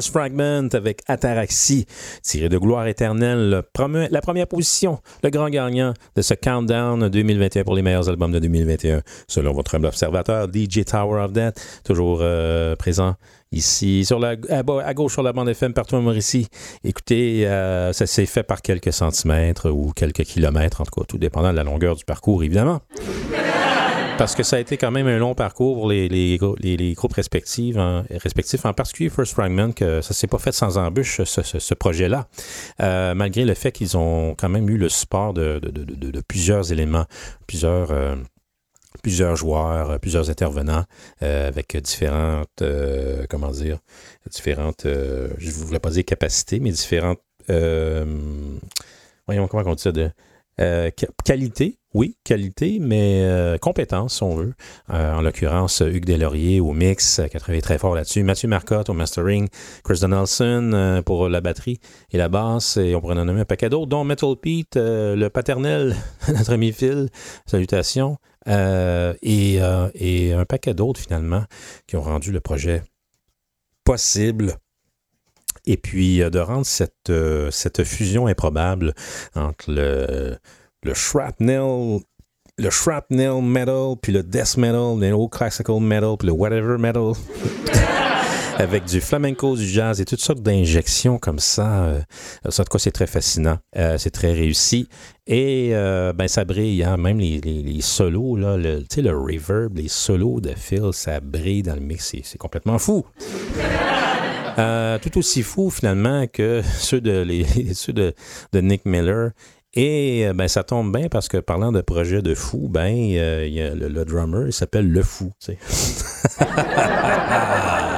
Fragment avec Ataraxie, tiré de Gloire éternelle, la première position, le grand gagnant de ce countdown 2021 pour les meilleurs albums de 2021, selon votre humble observateur, DJ Tower of Death, toujours euh, présent ici, sur la, à gauche sur la bande FM, partout en Mauricie. Écoutez, euh, ça s'est fait par quelques centimètres ou quelques kilomètres, en tout cas, tout dépendant de la longueur du parcours, évidemment. Parce que ça a été quand même un long parcours pour les, les, les- groupes respectifs, en, respectifs, en particulier First Fragment, que ça s'est pas fait sans embûche, ce, ce- projet-là, Euh, malgré le fait qu'ils ont quand même eu le support de, de- de- de- plusieurs éléments, plusieurs... euh, plusieurs joueurs, plusieurs intervenants euh, avec différentes, euh, comment dire, différentes, euh, je ne voulais pas dire capacités, mais différentes, euh, voyons comment on dit ça, de euh, qua- qualité, oui, qualité, mais euh, compétence, si on veut. Euh, en l'occurrence, Hugues Deslauriers au mix, qui a travaillé très fort là-dessus. Mathieu Marcotte au mastering. Chris Donaldson pour la batterie et la basse. Et on pourrait en nommer un paquet d'autres, dont Metal Pete, le paternel, notre ami Phil. Salutations. Et un paquet d'autres, finalement, qui ont rendu le projet possible. Et puis euh, de rendre cette, euh, cette fusion improbable entre le, le shrapnel, le shrapnel metal, puis le death metal, le old classical metal, puis le whatever metal, avec du flamenco, du jazz et toutes sortes d'injections comme ça. Euh, ça, en tout cas, c'est très fascinant. Euh, c'est très réussi. Et ben, ça brille, hein, même les, solos, là, le, le reverb, les solos de Phil, ça brille dans le mix. C'est complètement fou. Euh, tout aussi fou finalement que ceux de, les, ceux de, Nick Miller. Et euh, ben, ça tombe bien parce que parlant de projet de fou, ben, euh, il y a le, le drummer, il s'appelle Le Fou.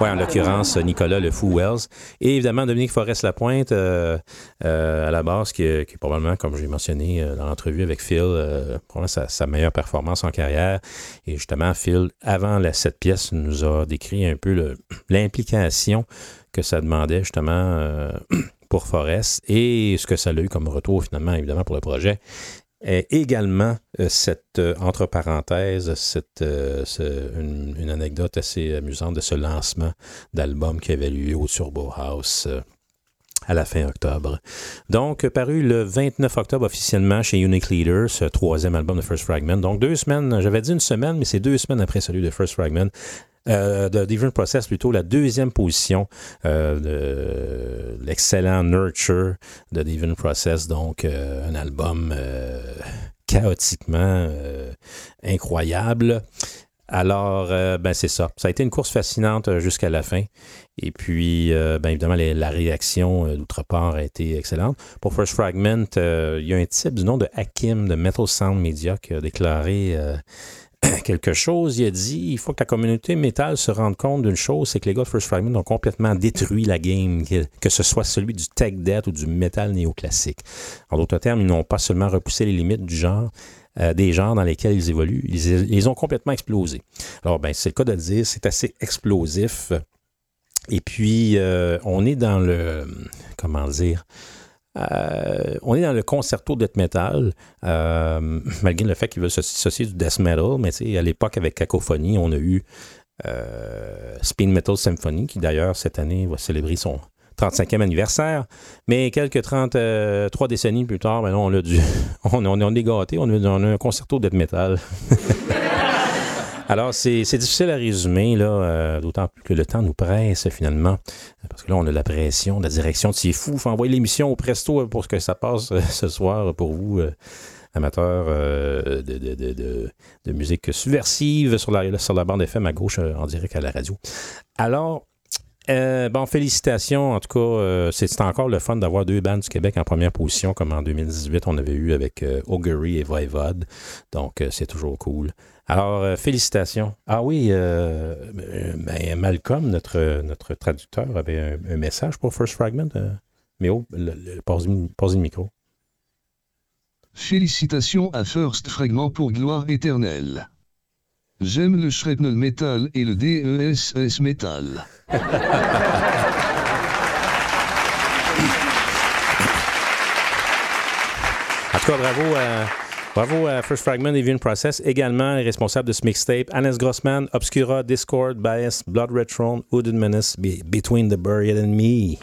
Ouais, en l'occurrence, Nicolas Le Fou Wells. Et évidemment, Dominique Forest-Lapointe, euh, euh, à la base, qui qui est probablement, comme j'ai mentionné euh, dans l'entrevue avec Phil, euh, probablement sa, sa meilleure performance en carrière. Et justement, Phil, avant la, cette pièce, nous a décrit un peu l'implication que ça demandait justement euh, pour Forest et ce que ça a eu comme retour finalement, évidemment, pour le projet. Et également, euh, cette, euh, entre parenthèses, euh, une, anecdote assez amusante de ce lancement d'album qui avait lieu au Turbo House à la fin octobre. Donc, paru le 29 octobre officiellement chez Unique Leader, ce troisième album de First Fragment. Donc, deux semaines, j'avais dit une semaine, mais c'est deux semaines après celui de First Fragment. Euh, de Different Process, plutôt la deuxième position euh, de l'excellent Nurture de Different Process, donc euh, un album chaotiquement incroyable. Alors, ben c'est ça. Ça a été une course fascinante jusqu'à la fin. Et puis, euh, ben évidemment, la réaction euh, part a été excellente. Pour First Fragment, il y a un type du nom de Hakim de Metal Sound Media qui a déclaré quelque chose. Il a dit il faut que la communauté métal se rende compte d'une chose, c'est que les gars de First Fragment ont complètement détruit la game, que, ce soit celui du tech death ou du métal néoclassique. En d'autres termes, ils n'ont pas seulement repoussé les limites du genre, euh, des genres dans lesquels ils évoluent, ils, ont complètement explosés. Alors, ben, c'est le cas de le dire, c'est assez explosif. Et puis, euh, on est dans le, comment dire, euh, on est dans le concerto death metal, euh, malgré le fait qu'ils veulent s'associer du death metal, mais à l'époque, avec Cacophonie, on a eu euh, Spin Metal Symphony, qui d'ailleurs, cette année, va célébrer son 35e anniversaire. Mais quelques 33 décennies plus tard, ben on a dû, on, on, on est gâtés, on a, on a un concerto death metal. Alors, c'est difficile à résumer, là, euh, d'autant plus que le temps nous presse finalement. Parce que là, on a la pression la direction C'est fou. Il faut envoyer l'émission au presto pour que ça passe euh, ce soir pour vous, euh, amateurs de, musique subversive sur la, sur la bande FM à gauche en direct à la radio. Alors, bon, félicitations. En tout cas, c'est encore le fun d'avoir deux bandes du Québec en première position, comme en 2018, on avait eu avec Augury et Voivode. Donc, c'est toujours cool. Alors, euh, félicitations. Ah oui, euh, ben, Malcolm, notre, notre traducteur, avait un, un message pour First Fragment. Euh, mais oh, le, le, le micro. Félicitations à First Fragment pour gloire éternelle. J'aime le shrapnel metal et le DESS metal. En tout cas, bravo à, Bravo à First Fragment et Viewing Process, également les responsables de ce mixtape, Hannes Grossman, Obscura, Discord, Bias, Blood Red Throne, Hooded Menace, Be- Between the Buried and Me.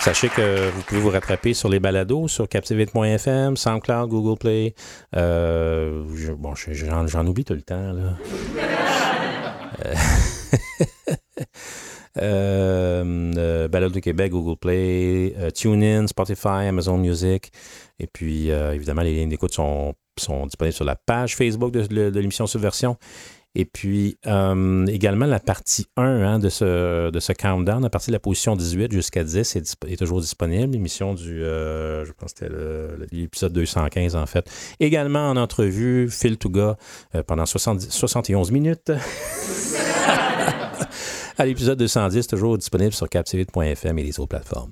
Sachez que vous pouvez vous rattraper sur les balados sur captivate.fm, SoundCloud, Google Play. Euh, je- bon, je- j'en, j'en oublie tout le temps. Là. Euh, euh, euh, Balado Québec, Google Play, euh, TuneIn, Spotify, Amazon Music. Et puis, évidemment, les lignes d'écoute sont, sont disponibles sur la page Facebook de, l'émission Subversion. Et puis, également, la partie 1 hein, de, ce, de ce countdown, à partir de la position 18 jusqu'à 10, est, toujours disponible. L'émission du, je pense que c'était l'épisode 215, en fait. Également en entrevue, Phil Touga, euh, pendant 70 71 minutes. à l'épisode 210, toujours disponible sur captivate.fm et les autres plateformes.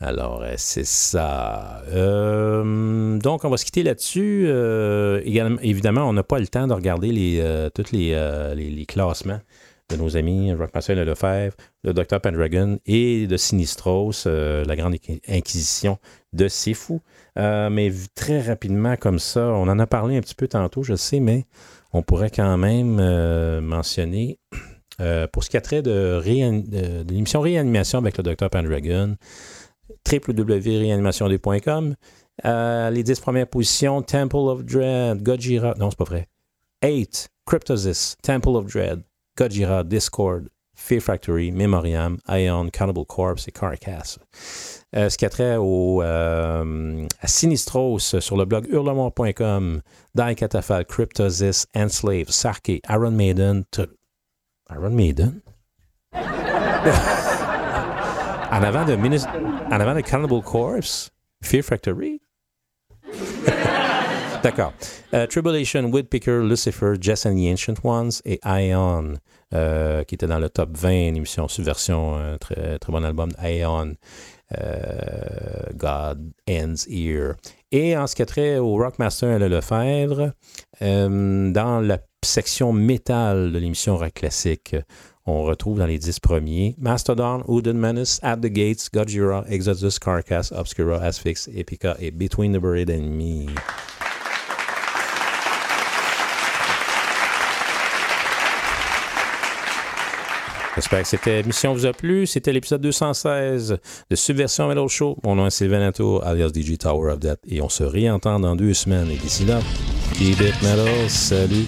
Alors, euh, c'est ça. Euh, donc, on va se quitter là-dessus. Euh, évidemment, on n'a pas le temps de regarder les, euh, tous les, euh, les- les classements de nos amis Rockmaster Le Lefebvre, le Dr. Pendragon et de Sinistros, euh, la grande Inqui- inquisition de. Euh, mais très rapidement, comme ça, on en a parlé un petit peu tantôt, je sais, mais on pourrait quand même mentionner, euh, pour ce qui a trait de, réan- de- l'émission Réanimation avec le Dr. Pendragon, www.reanimation2.com. Euh, les 10 premières positions, Temple of Dread, Gojira, non, c'est pas vrai. 8, Cryptosis, Temple of Dread, Gojira, Discord, Fear Factory, Memoriam, Ion, Cannibal Corpse et Carcass. Euh, ce qui a trait euh, à Sinistros sur le blog hurlemont.com, Die Catafal, Cryptosis, Enslave, Sarke, Iron Maiden, Iron Maiden? en, avant de Minis- en avant de Cannibal Corpse, Fear Factory? D'accord. Euh, Tribulation, Woodpecker, Lucifer, Jess and the Ancient Ones et Ion, euh, qui était dans le top 20, une émission subversion, un très, très bon album d'Ion. Euh, God Ends Here. Et en ce qui a trait au Rockmaster et le Lefebvre, euh, dans la section métal de l'émission Rock Classique, on retrouve dans les dix premiers Mastodon, Hooded Menace, At the Gates, Godzilla, Exodus, Carcass, Obscura, Asphyx, Epica et Between the Buried and Me. J'espère que cette émission vous a plu. C'était l'épisode 216 de Subversion Metal Show. Mon nom est Sylvain Nato, alias DJ Tower of Death. Et on se réentend dans deux semaines. Et d'ici là, keep it metal. Salut.